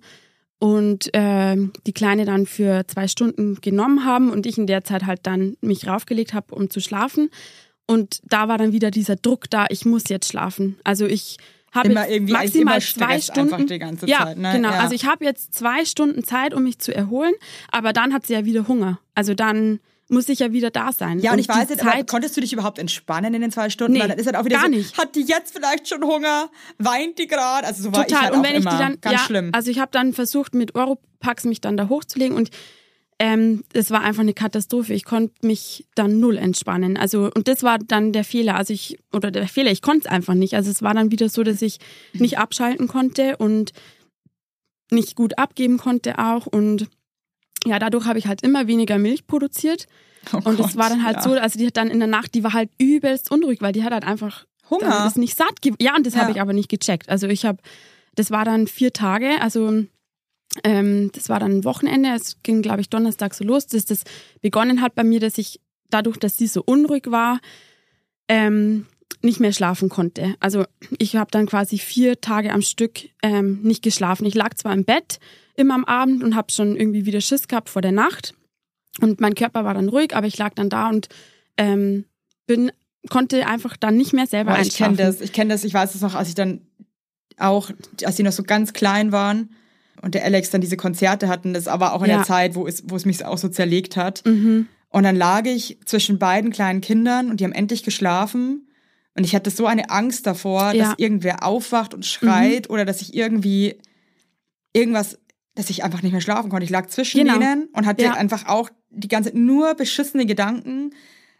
und äh, die Kleine dann für zwei Stunden genommen haben und ich in der Zeit halt dann mich raufgelegt habe, um zu schlafen. Und da war dann wieder dieser Druck da, ich muss jetzt schlafen. Also ich habe maximal zwei Stunden. ja, Zeit, ne? genau. Ja. Also ich habe jetzt zwei Stunden Zeit, um mich zu erholen, aber dann hat sie ja wieder Hunger. Also dann muss ich ja wieder da sein. Ja, und, und ich weiß jetzt, aber konntest du dich überhaupt entspannen in den zwei Stunden? Nee, Weil dann ist halt auch wieder gar so, nicht. Hat die jetzt vielleicht schon Hunger? Weint die gerade? Also so war Total. ich halt und wenn ich die dann, ganz ja, schlimm. Also ich habe dann versucht, mit Europax mich dann da hochzulegen und ähm, es war einfach eine Katastrophe. Ich konnte mich dann null entspannen. Also, und das war dann der Fehler. Also ich, oder der Fehler, ich konnte es einfach nicht. Also es war dann wieder so, dass ich nicht abschalten konnte und nicht gut abgeben konnte auch und ja, dadurch habe ich halt immer weniger Milch produziert. Oh und es war dann halt ja. so, also die hat dann in der Nacht, die war halt übelst unruhig, weil die hat halt einfach Hunger. ist nicht satt. Ja, und das ja. habe ich aber nicht gecheckt. Also ich habe, das war dann vier Tage, also ähm, das war dann ein Wochenende. Es ging, glaube ich, Donnerstag so los, dass das begonnen hat bei mir, dass ich dadurch, dass sie so unruhig war, ähm, nicht mehr schlafen konnte. Also ich habe dann quasi vier Tage am Stück ähm, nicht geschlafen. Ich lag zwar im Bett immer am Abend und habe schon irgendwie wieder Schiss gehabt vor der Nacht und mein Körper war dann ruhig, aber ich lag dann da und ähm, bin konnte einfach dann nicht mehr selber Boah, Ich kenne das, ich kenne das, ich weiß es noch, als ich dann auch, als sie noch so ganz klein waren und der Alex dann diese Konzerte hatten, das aber auch in ja. der Zeit, wo es, wo es mich auch so zerlegt hat. Mhm. Und dann lag ich zwischen beiden kleinen Kindern und die haben endlich geschlafen. Und ich hatte so eine Angst davor, ja. dass irgendwer aufwacht und schreit mhm. oder dass ich irgendwie irgendwas, dass ich einfach nicht mehr schlafen konnte. Ich lag zwischen genau. denen und hatte ja. einfach auch die ganze nur beschissene Gedanken.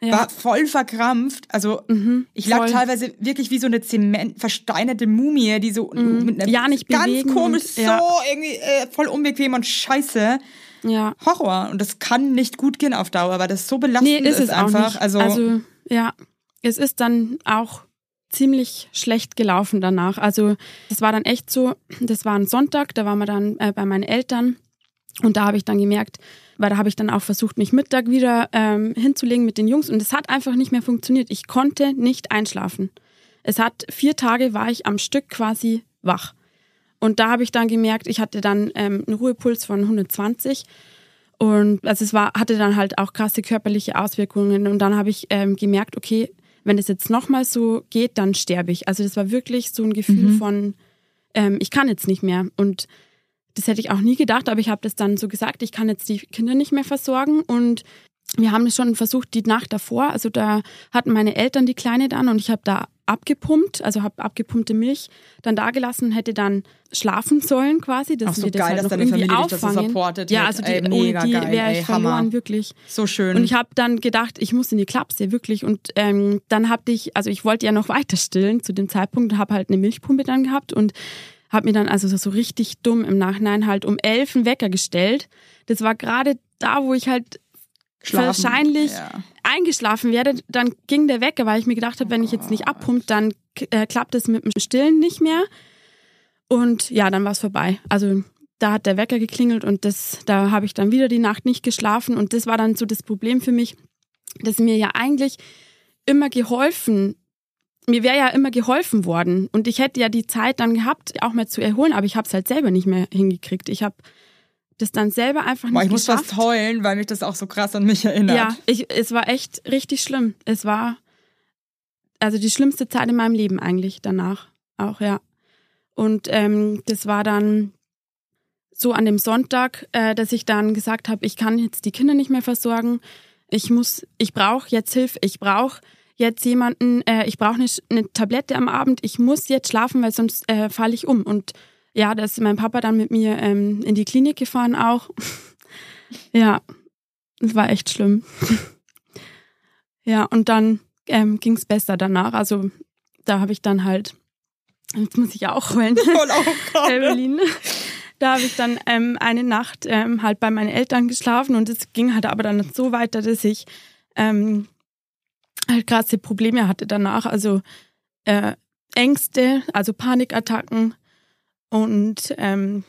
Ja. War voll verkrampft. Also mhm, ich lag voll. teilweise wirklich wie so eine Zement versteinerte Mumie, die so mhm. mit einer ja, nicht ganz komisch, und, ja. so irgendwie äh, voll unbequem und scheiße. Ja. Horror. Und das kann nicht gut gehen auf Dauer, weil das so belastend nee, ist, ist einfach. Also, also ja, es ist dann auch ziemlich schlecht gelaufen danach. Also es war dann echt so, das war ein Sonntag, da waren wir dann äh, bei meinen Eltern und da habe ich dann gemerkt, weil da habe ich dann auch versucht, mich Mittag wieder ähm, hinzulegen mit den Jungs und es hat einfach nicht mehr funktioniert. Ich konnte nicht einschlafen. Es hat vier Tage war ich am Stück quasi wach. Und da habe ich dann gemerkt, ich hatte dann ähm, einen Ruhepuls von 120 und also es war, hatte dann halt auch krasse körperliche Auswirkungen. Und dann habe ich ähm, gemerkt, okay, wenn es jetzt nochmal so geht, dann sterbe ich. Also das war wirklich so ein Gefühl mhm. von, ähm, ich kann jetzt nicht mehr. Und das hätte ich auch nie gedacht, aber ich habe das dann so gesagt, ich kann jetzt die Kinder nicht mehr versorgen. Und wir haben schon versucht, die Nacht davor. Also da hatten meine Eltern die Kleine dann und ich habe da abgepumpt, also habe abgepumpte Milch dann da gelassen, hätte dann schlafen sollen quasi, dass Ach so wir das geil, halt dass deine irgendwie Familie auffangen. das supportet Ja, also die, ey, ohne die wäre ich ey, verloren, Hammer. wirklich. So schön. Und ich habe dann gedacht, ich muss in die Klapse, wirklich. Und ähm, dann habe ich, also ich wollte ja noch weiter stillen zu dem Zeitpunkt und habe halt eine Milchpumpe dann gehabt und habe mir dann also so richtig dumm im Nachhinein halt um elf einen Wecker gestellt. Das war gerade da, wo ich halt Schlafen. wahrscheinlich ja. eingeschlafen werde. Dann ging der Wecker, weil ich mir gedacht habe, wenn ich jetzt nicht abpumpt, dann äh, klappt es mit dem Stillen nicht mehr. Und ja, dann war es vorbei. Also da hat der Wecker geklingelt und das, da habe ich dann wieder die Nacht nicht geschlafen. Und das war dann so das Problem für mich, dass mir ja eigentlich immer geholfen mir wäre ja immer geholfen worden und ich hätte ja die Zeit dann gehabt, auch mal zu erholen, aber ich habe es halt selber nicht mehr hingekriegt. Ich habe das dann selber einfach nicht Boah, ich muss geschafft. fast heulen, weil mich das auch so krass an mich erinnert. Ja, ich, es war echt richtig schlimm. Es war also die schlimmste Zeit in meinem Leben eigentlich danach auch, ja. Und ähm, das war dann so an dem Sonntag, äh, dass ich dann gesagt habe, ich kann jetzt die Kinder nicht mehr versorgen. Ich muss, ich brauche jetzt Hilfe, ich brauche jetzt jemanden, äh, ich brauche eine, eine Tablette am Abend, ich muss jetzt schlafen, weil sonst äh, falle ich um. Und ja, da ist mein Papa dann mit mir ähm, in die Klinik gefahren auch. ja, es war echt schlimm. ja, und dann ähm, ging es besser danach. Also da habe ich dann halt, jetzt muss ich auch heulen, Evelyn. Da habe ich dann ähm, eine Nacht ähm, halt bei meinen Eltern geschlafen und es ging halt aber dann so weiter, dass ich ähm, halt krasse Probleme hatte danach. Also äh, Ängste, also Panikattacken und, ähm,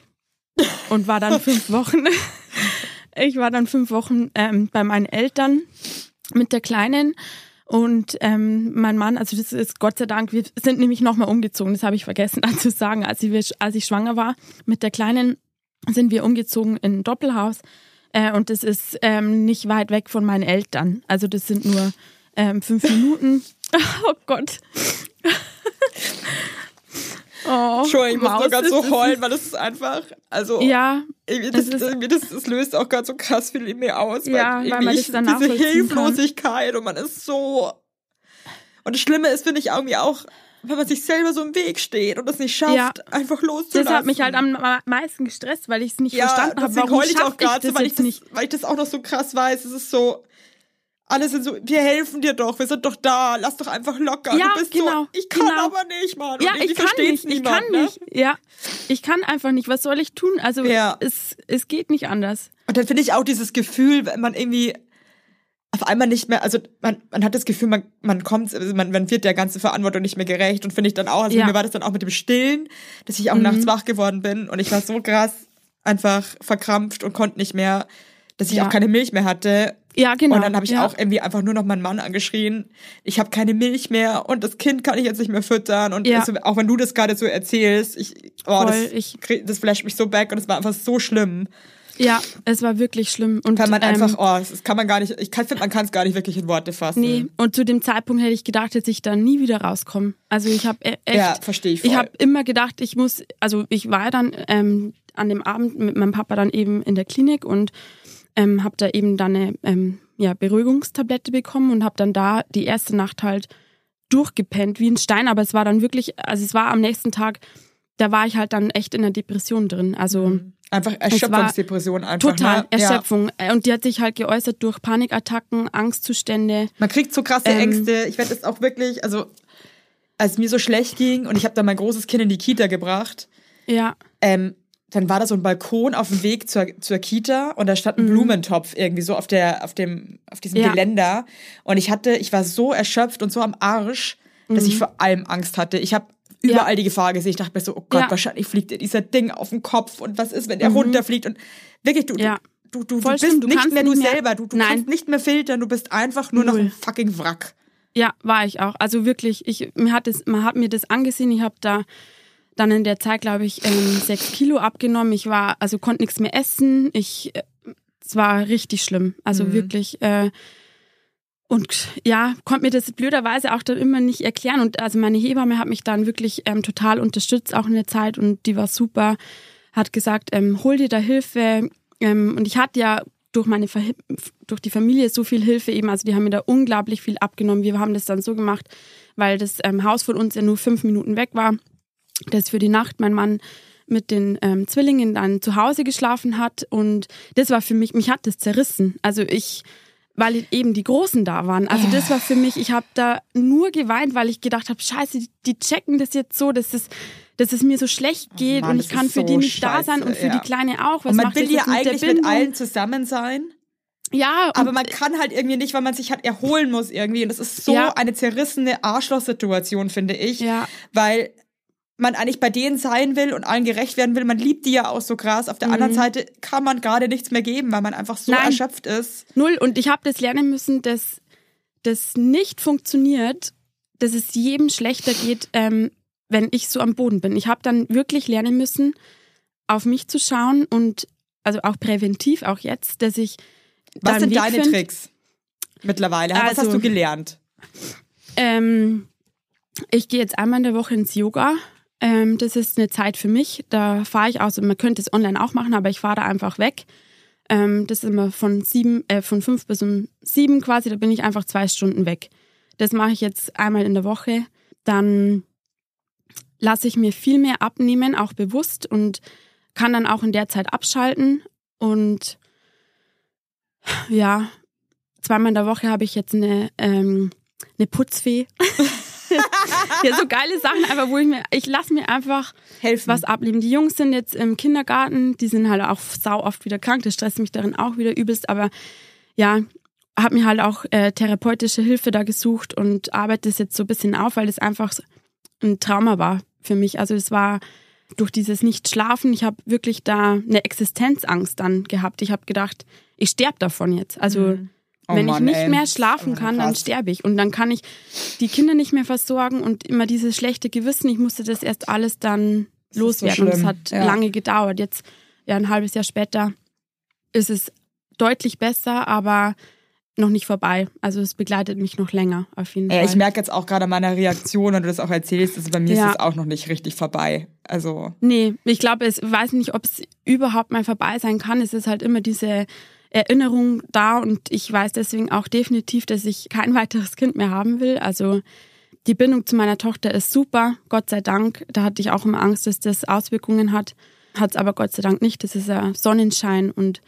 und war dann fünf Wochen. ich war dann fünf Wochen ähm, bei meinen Eltern mit der Kleinen. Und ähm, mein Mann, also das ist Gott sei Dank, wir sind nämlich nochmal umgezogen, das habe ich vergessen zu sagen. Als ich, als ich schwanger war mit der Kleinen, sind wir umgezogen in ein Doppelhaus. Äh, und das ist ähm, nicht weit weg von meinen Eltern. Also das sind nur ähm, fünf Minuten. Oh Gott. Oh, Entschuldigung, ich muss nur gerade so heulen, weil das ist einfach, also ja, das, das, das, das, löst auch gerade so krass viel in mir aus, ja, weil, weil man das danach diese Hilflosigkeit kann. und man ist so und das Schlimme ist, finde ich irgendwie auch, wenn man sich selber so im Weg steht und das nicht schafft, ja. einfach loszulassen. Das hat mich halt am meisten gestresst, weil ich es nicht ja, verstanden habe. Warum heule ich auch gerade, weil ich das, nicht? weil ich das auch noch so krass weiß. Es ist so, alle sind so, wir helfen dir doch, wir sind doch da, lass doch einfach locker. Ja, du bist genau, so, ich kann genau. aber nicht, Mann. Ja, ich kann nicht, niemand, ich kann ne? nicht. Ja, ich kann einfach nicht. Was soll ich tun? Also ja. es, es geht nicht anders. Und dann finde ich auch dieses Gefühl, wenn man irgendwie auf einmal nicht mehr, also man, man hat das Gefühl, man, man kommt, also man, man wird der ganzen Verantwortung nicht mehr gerecht und finde ich dann auch, also ja. mir war das dann auch mit dem Stillen, dass ich auch mhm. nachts wach geworden bin und ich war so krass einfach verkrampft und konnte nicht mehr, dass ich ja. auch keine Milch mehr hatte. Ja, genau. Und dann habe ich ja. auch irgendwie einfach nur noch meinen Mann angeschrien. Ich habe keine Milch mehr und das Kind kann ich jetzt nicht mehr füttern. Und ja. also, auch wenn du das gerade so erzählst, ich, oh, Voll, das, ich, das flasht mich so back und es war einfach so schlimm. Ja, es war wirklich schlimm. Und, kann man einfach, ähm, oh, das kann man gar nicht, ich finde, man kann es gar nicht wirklich in Worte fassen. Nee, und zu dem Zeitpunkt hätte ich gedacht, dass ich da nie wieder rauskomme. Also ich habe echt, ja, verstehe ich voll. Ich habe immer gedacht, ich muss, also ich war dann ähm, an dem Abend mit meinem Papa dann eben in der Klinik und ähm, habe da eben dann eine ähm, ja, Beruhigungstablette bekommen und habe dann da die erste Nacht halt durchgepennt wie ein Stein. Aber es war dann wirklich, also es war am nächsten Tag, da war ich halt dann echt in der Depression drin. Also mhm. Einfach Erschöpfungsdepression einfach. Total, ne? Erschöpfung. Ja. Und die hat sich halt geäußert durch Panikattacken, Angstzustände. Man kriegt so krasse ähm, Ängste. Ich werde es auch wirklich, also als mir so schlecht ging und ich habe dann mein großes Kind in die Kita gebracht. Ja. Ähm, dann war da so ein Balkon auf dem Weg zur, zur Kita und da stand ein mhm. Blumentopf irgendwie so auf der, auf dem, auf diesem ja. Geländer. Und ich hatte, ich war so erschöpft und so am Arsch, dass mhm. ich vor allem Angst hatte. Ich habe überall ja. die Gefahr gesehen. Ich dachte mir so, oh Gott, ja. wahrscheinlich fliegt dir dieser Ding auf den Kopf und was ist, wenn der mhm. runterfliegt? Und wirklich, du, ja. du, du, du, bist du nicht mehr du nicht selber, du, du kannst nicht mehr filtern, du bist einfach nur Null. noch ein fucking Wrack. Ja, war ich auch. Also wirklich, ich, mir hat das, man hat mir das angesehen, ich habe da dann in der Zeit, glaube ich, ähm, sechs Kilo abgenommen. Ich war, also konnte nichts mehr essen. Ich, äh, es war richtig schlimm. Also mhm. wirklich, äh, und ja, konnte mir das blöderweise auch dann immer nicht erklären. Und also meine Hebamme hat mich dann wirklich ähm, total unterstützt, auch in der Zeit. Und die war super, hat gesagt, ähm, hol dir da Hilfe. Ähm, und ich hatte ja durch meine Ver durch die Familie so viel Hilfe eben. Also die haben mir da unglaublich viel abgenommen. Wir haben das dann so gemacht, weil das ähm, Haus von uns ja nur fünf Minuten weg war, dass für die Nacht mein Mann mit den ähm, Zwillingen dann zu Hause geschlafen hat. Und das war für mich, mich hat das zerrissen. Also ich weil eben die Großen da waren. Also das war für mich, ich habe da nur geweint, weil ich gedacht habe, scheiße, die, checken das jetzt so, dass es, dass es mir so schlecht geht oh Mann, und ich kann für so die nicht scheiße, da sein und für ja. die Kleine auch. Was und man will ja eigentlich mit allen zusammen sein. Ja. Aber man kann halt irgendwie nicht, weil man sich halt erholen muss irgendwie. Und das ist so ja. eine zerrissene Arschlochsituation, finde ich. Ja. Weil man eigentlich bei denen sein will und allen gerecht werden will. Man liebt die ja auch so krass. Auf der mhm. anderen Seite kann man gerade nichts mehr geben, weil man einfach so Nein. erschöpft ist. Null. Und ich habe das lernen müssen, dass das nicht funktioniert, dass es jedem schlechter geht, ähm, wenn ich so am Boden bin. Ich habe dann wirklich lernen müssen, auf mich zu schauen und also auch präventiv, auch jetzt, dass ich. Was sind deine find. Tricks mittlerweile? Was also, hast du gelernt? Ähm, ich gehe jetzt einmal in der Woche ins Yoga ähm, das ist eine Zeit für mich. Da fahre ich aus. Man könnte es online auch machen, aber ich fahre da einfach weg. Ähm, das ist immer von sieben, äh, von fünf bis um sieben quasi. Da bin ich einfach zwei Stunden weg. Das mache ich jetzt einmal in der Woche. Dann lasse ich mir viel mehr abnehmen, auch bewusst und kann dann auch in der Zeit abschalten. Und ja, zweimal in der Woche habe ich jetzt eine, ähm, eine Putzfee. ja, so geile Sachen einfach, wo ich mir, ich lasse mir einfach Helfen. was ableben. Die Jungs sind jetzt im Kindergarten, die sind halt auch sau oft wieder krank, das stresst mich darin auch wieder übelst, aber ja, habe mir halt auch äh, therapeutische Hilfe da gesucht und arbeite das jetzt so ein bisschen auf, weil das einfach ein Trauma war für mich. Also es war durch dieses Nicht-Schlafen, ich habe wirklich da eine Existenzangst dann gehabt. Ich habe gedacht, ich sterbe davon jetzt. Also mhm. Oh Wenn Mann, ich nicht ey. mehr schlafen kann, oh, dann sterbe ich. Und dann kann ich die Kinder nicht mehr versorgen und immer dieses schlechte Gewissen. Ich musste das erst alles dann das loswerden. So und es hat ja. lange gedauert. Jetzt, ja, ein halbes Jahr später ist es deutlich besser, aber noch nicht vorbei. Also es begleitet mich noch länger, auf jeden Fall. Ich merke jetzt auch gerade an meiner Reaktion, wenn du das auch erzählst, also bei mir ja. ist es auch noch nicht richtig vorbei. Also. Nee, ich glaube, ich weiß nicht, ob es überhaupt mal vorbei sein kann. Es ist halt immer diese Erinnerung da und ich weiß deswegen auch definitiv, dass ich kein weiteres Kind mehr haben will. Also die Bindung zu meiner Tochter ist super, Gott sei Dank. Da hatte ich auch immer Angst, dass das Auswirkungen hat. Hat es aber Gott sei Dank nicht. Das ist ja Sonnenschein und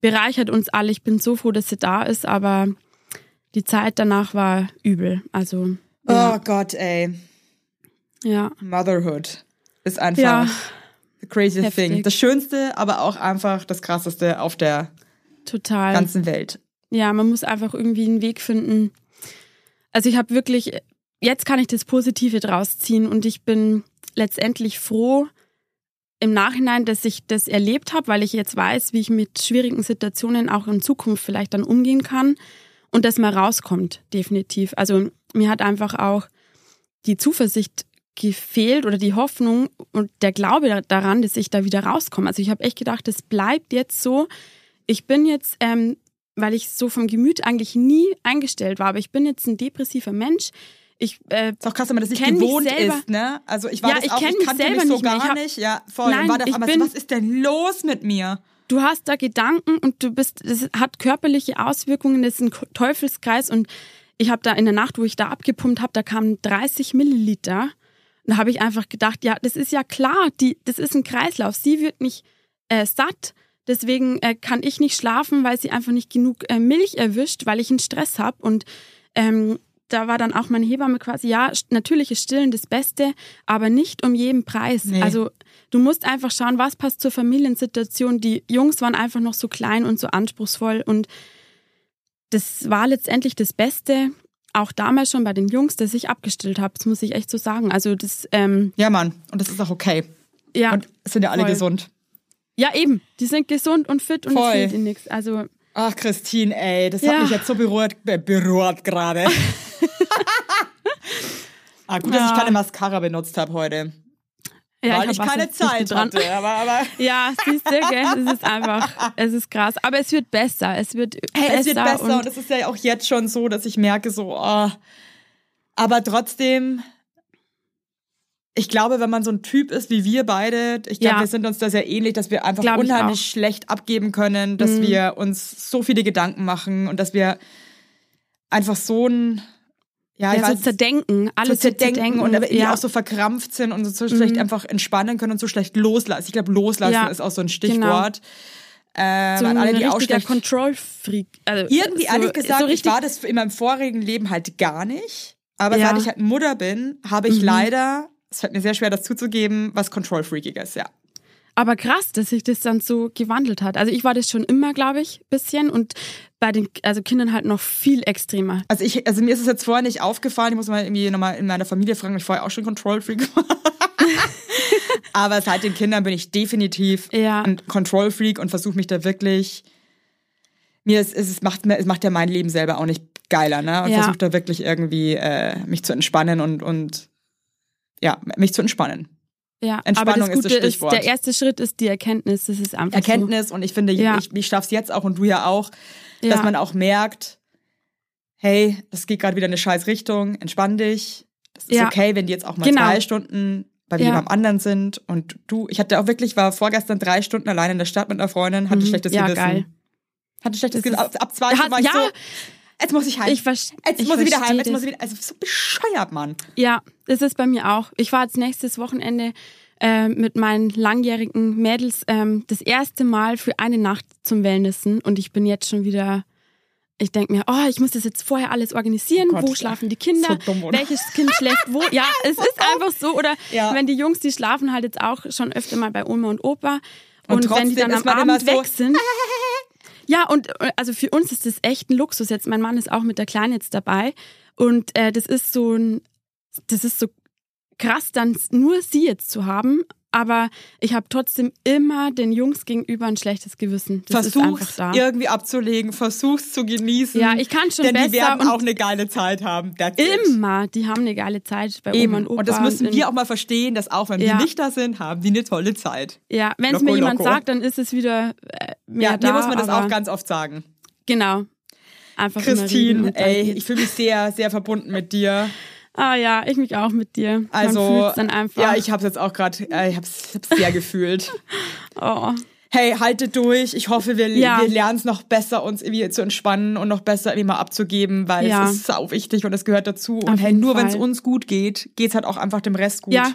bereichert uns alle. Ich bin so froh, dass sie da ist, aber die Zeit danach war übel. Also. Ja. Oh Gott, ey. Ja. Motherhood ist einfach ja. the crazy Heftig. thing. Das Schönste, aber auch einfach das Krasseste auf der Total. ganzen Welt. Ja, man muss einfach irgendwie einen Weg finden. Also ich habe wirklich, jetzt kann ich das Positive draus ziehen und ich bin letztendlich froh im Nachhinein, dass ich das erlebt habe, weil ich jetzt weiß, wie ich mit schwierigen Situationen auch in Zukunft vielleicht dann umgehen kann und dass man rauskommt, definitiv. Also mir hat einfach auch die Zuversicht gefehlt oder die Hoffnung und der Glaube daran, dass ich da wieder rauskomme. Also ich habe echt gedacht, das bleibt jetzt so. Ich bin jetzt, ähm, weil ich so vom Gemüt eigentlich nie eingestellt war, aber ich bin jetzt ein depressiver Mensch. Ich, äh, ist auch krass, wenn man das nicht gewohnt ist, ne? Also ich war ja, das ich auch, ich kannte mich so nicht gar hab, nicht. Ja, voll. Nein, war da, aber bin, was ist denn los mit mir? Du hast da Gedanken und du bist, das hat körperliche Auswirkungen, das ist ein Teufelskreis und ich habe da in der Nacht, wo ich da abgepumpt habe, da kamen 30 Milliliter. Und da habe ich einfach gedacht, ja, das ist ja klar, die, das ist ein Kreislauf. Sie wird nicht äh, satt, deswegen äh, kann ich nicht schlafen, weil sie einfach nicht genug äh, Milch erwischt, weil ich einen Stress habe. Und ähm, da war dann auch meine Hebamme quasi, ja, natürlich ist Stillen das Beste, aber nicht um jeden Preis. Nee. Also du musst einfach schauen, was passt zur Familiensituation. Die Jungs waren einfach noch so klein und so anspruchsvoll und das war letztendlich das Beste, auch damals schon bei den Jungs, dass ich abgestillt habe. Das muss ich echt so sagen. Also das. Ähm, ja, Mann. Und das ist auch okay. Ja. Und es sind ja alle voll. gesund. Ja, eben. Die sind gesund und fit und voll. es fehlt ihnen nichts. Also. Ach, Christine, ey, das ja. hat mich jetzt so berührt, äh, berührt gerade. ah, gut, dass ich keine Mascara benutzt habe heute. Ja, weil ich, ich keine Zeit hatte. Aber, aber ja, siehst du, gell? es ist einfach, es ist krass. Aber es wird besser. Es wird hey, besser. Es wird besser und, und es ist ja auch jetzt schon so, dass ich merke so, oh, aber trotzdem, ich glaube, wenn man so ein Typ ist wie wir beide, ich glaube, ja. wir sind uns da sehr ähnlich, dass wir einfach glaub unheimlich schlecht abgeben können, dass mhm. wir uns so viele Gedanken machen und dass wir einfach so ein ja, ja so zerdenken, alles so zerdenken, zerdenken und aber ja. auch so verkrampft sind und so schlecht mhm. einfach entspannen können und so schlecht loslassen. Ich glaube, loslassen ja, ist auch so ein Stichwort. Genau. Ähm, so ein alle, die richtiger Control-Freak. Also, Irgendwie, so, ehrlich gesagt, so ich war das in meinem vorigen Leben halt gar nicht. Aber ja. seit ich halt Mutter bin, habe ich mhm. leider, es fällt mir sehr schwer, das zuzugeben, was Control-Freakiges, ja. Aber krass, dass sich das dann so gewandelt hat. Also ich war das schon immer, glaube ich, bisschen und bei den also Kindern halt noch viel extremer. Also ich, also mir ist es jetzt vorher nicht aufgefallen. Ich muss mal irgendwie nochmal in meiner Familie fragen, ich vorher auch schon Control Freak war. Aber seit den Kindern bin ich definitiv ja. ein Control Freak und versuche mich da wirklich. Mir ist, es macht es macht ja mein Leben selber auch nicht geiler, ne? Und ja. versuche da wirklich irgendwie äh, mich zu entspannen und und ja mich zu entspannen. Ja, Entspannung aber das Gute ist das Stichwort. Ist, der erste Schritt ist die Erkenntnis. Das ist einfach Erkenntnis so. und ich finde, ja. ich, ich schaff's jetzt auch und du ja auch, ja. dass man auch merkt, hey, das geht gerade wieder in eine scheiß Richtung, entspann dich. Das ist ja. okay, wenn die jetzt auch mal genau. zwei Stunden bei ja. jemandem anderen sind und du, ich hatte auch wirklich, war vorgestern drei Stunden allein in der Stadt mit einer Freundin, hatte mhm. schlechtes ja, Gewissen. Geil. Hatte schlechtes Gewissen. Ab, ab zwei Stunden war ich ja. so, Jetzt muss ich heim. Ich jetzt ich muss ich wieder heim. Jetzt muss ich wieder. Also so bescheuert, Mann. Ja, das ist bei mir auch. Ich fahre jetzt nächstes Wochenende äh, mit meinen langjährigen Mädels ähm, das erste Mal für eine Nacht zum Wellnessen und ich bin jetzt schon wieder. Ich denke mir, oh, ich muss das jetzt vorher alles organisieren. Oh wo schlafen die Kinder? So dumm, Welches Kind schläft wo? Ja, es ist einfach so. Oder ja. wenn die Jungs, die schlafen halt jetzt auch schon öfter mal bei Oma und Opa. Und, und wenn die dann am Abend so weg sind. Ja, und äh, also für uns ist das echt ein Luxus. Jetzt mein Mann ist auch mit der Kleinen jetzt dabei und äh, das ist so ein, das ist so krass, dann nur sie jetzt zu haben. Aber ich habe trotzdem immer den Jungs gegenüber ein schlechtes Gewissen. Das versuch's irgendwie abzulegen, versuch's zu genießen. Ja, ich kann schon denn besser. die werden auch eine geile Zeit haben. That's immer, it. die haben eine geile Zeit bei Eben. Oma und Opa. Und das müssen wir auch mal verstehen, dass auch wenn ja. die nicht da sind, haben die eine tolle Zeit. Ja, wenn es mir jemand loco. sagt, dann ist es wieder äh, mehr ja, da. Ja, mir muss man das auch ganz oft sagen. Genau. Einfach Christine, ey, ich fühle mich sehr, sehr verbunden mit dir. Ah ja, ich mich auch mit dir. Also. Ja, ich habe es jetzt auch gerade, äh, ich habe es sehr gefühlt. oh. Hey, haltet durch. Ich hoffe, wir, ja. wir lernen es noch besser, uns irgendwie zu entspannen und noch besser irgendwie mal abzugeben, weil ja. es ist sau wichtig und es gehört dazu. Auf und hey, nur wenn es uns gut geht, geht es halt auch einfach dem Rest gut. Ja.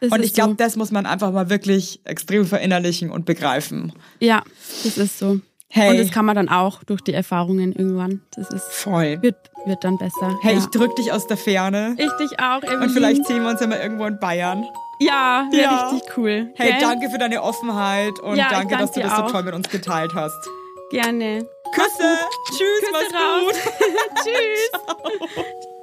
Und ich glaube, so. das muss man einfach mal wirklich extrem verinnerlichen und begreifen. Ja, das ist so. Hey. Und das kann man dann auch durch die Erfahrungen irgendwann. Das ist voll. Wird, wird dann besser. Hey, ja. ich drück dich aus der Ferne. Ich dich auch, Evelyn. Und vielleicht sehen wir uns ja mal irgendwo in Bayern. Ja, ja. richtig cool. Hey, okay? danke für deine Offenheit und ja, danke, dass du das so toll mit uns geteilt hast. Gerne. Küsse. Tschüss, Küsse mach's raus. gut. Tschüss.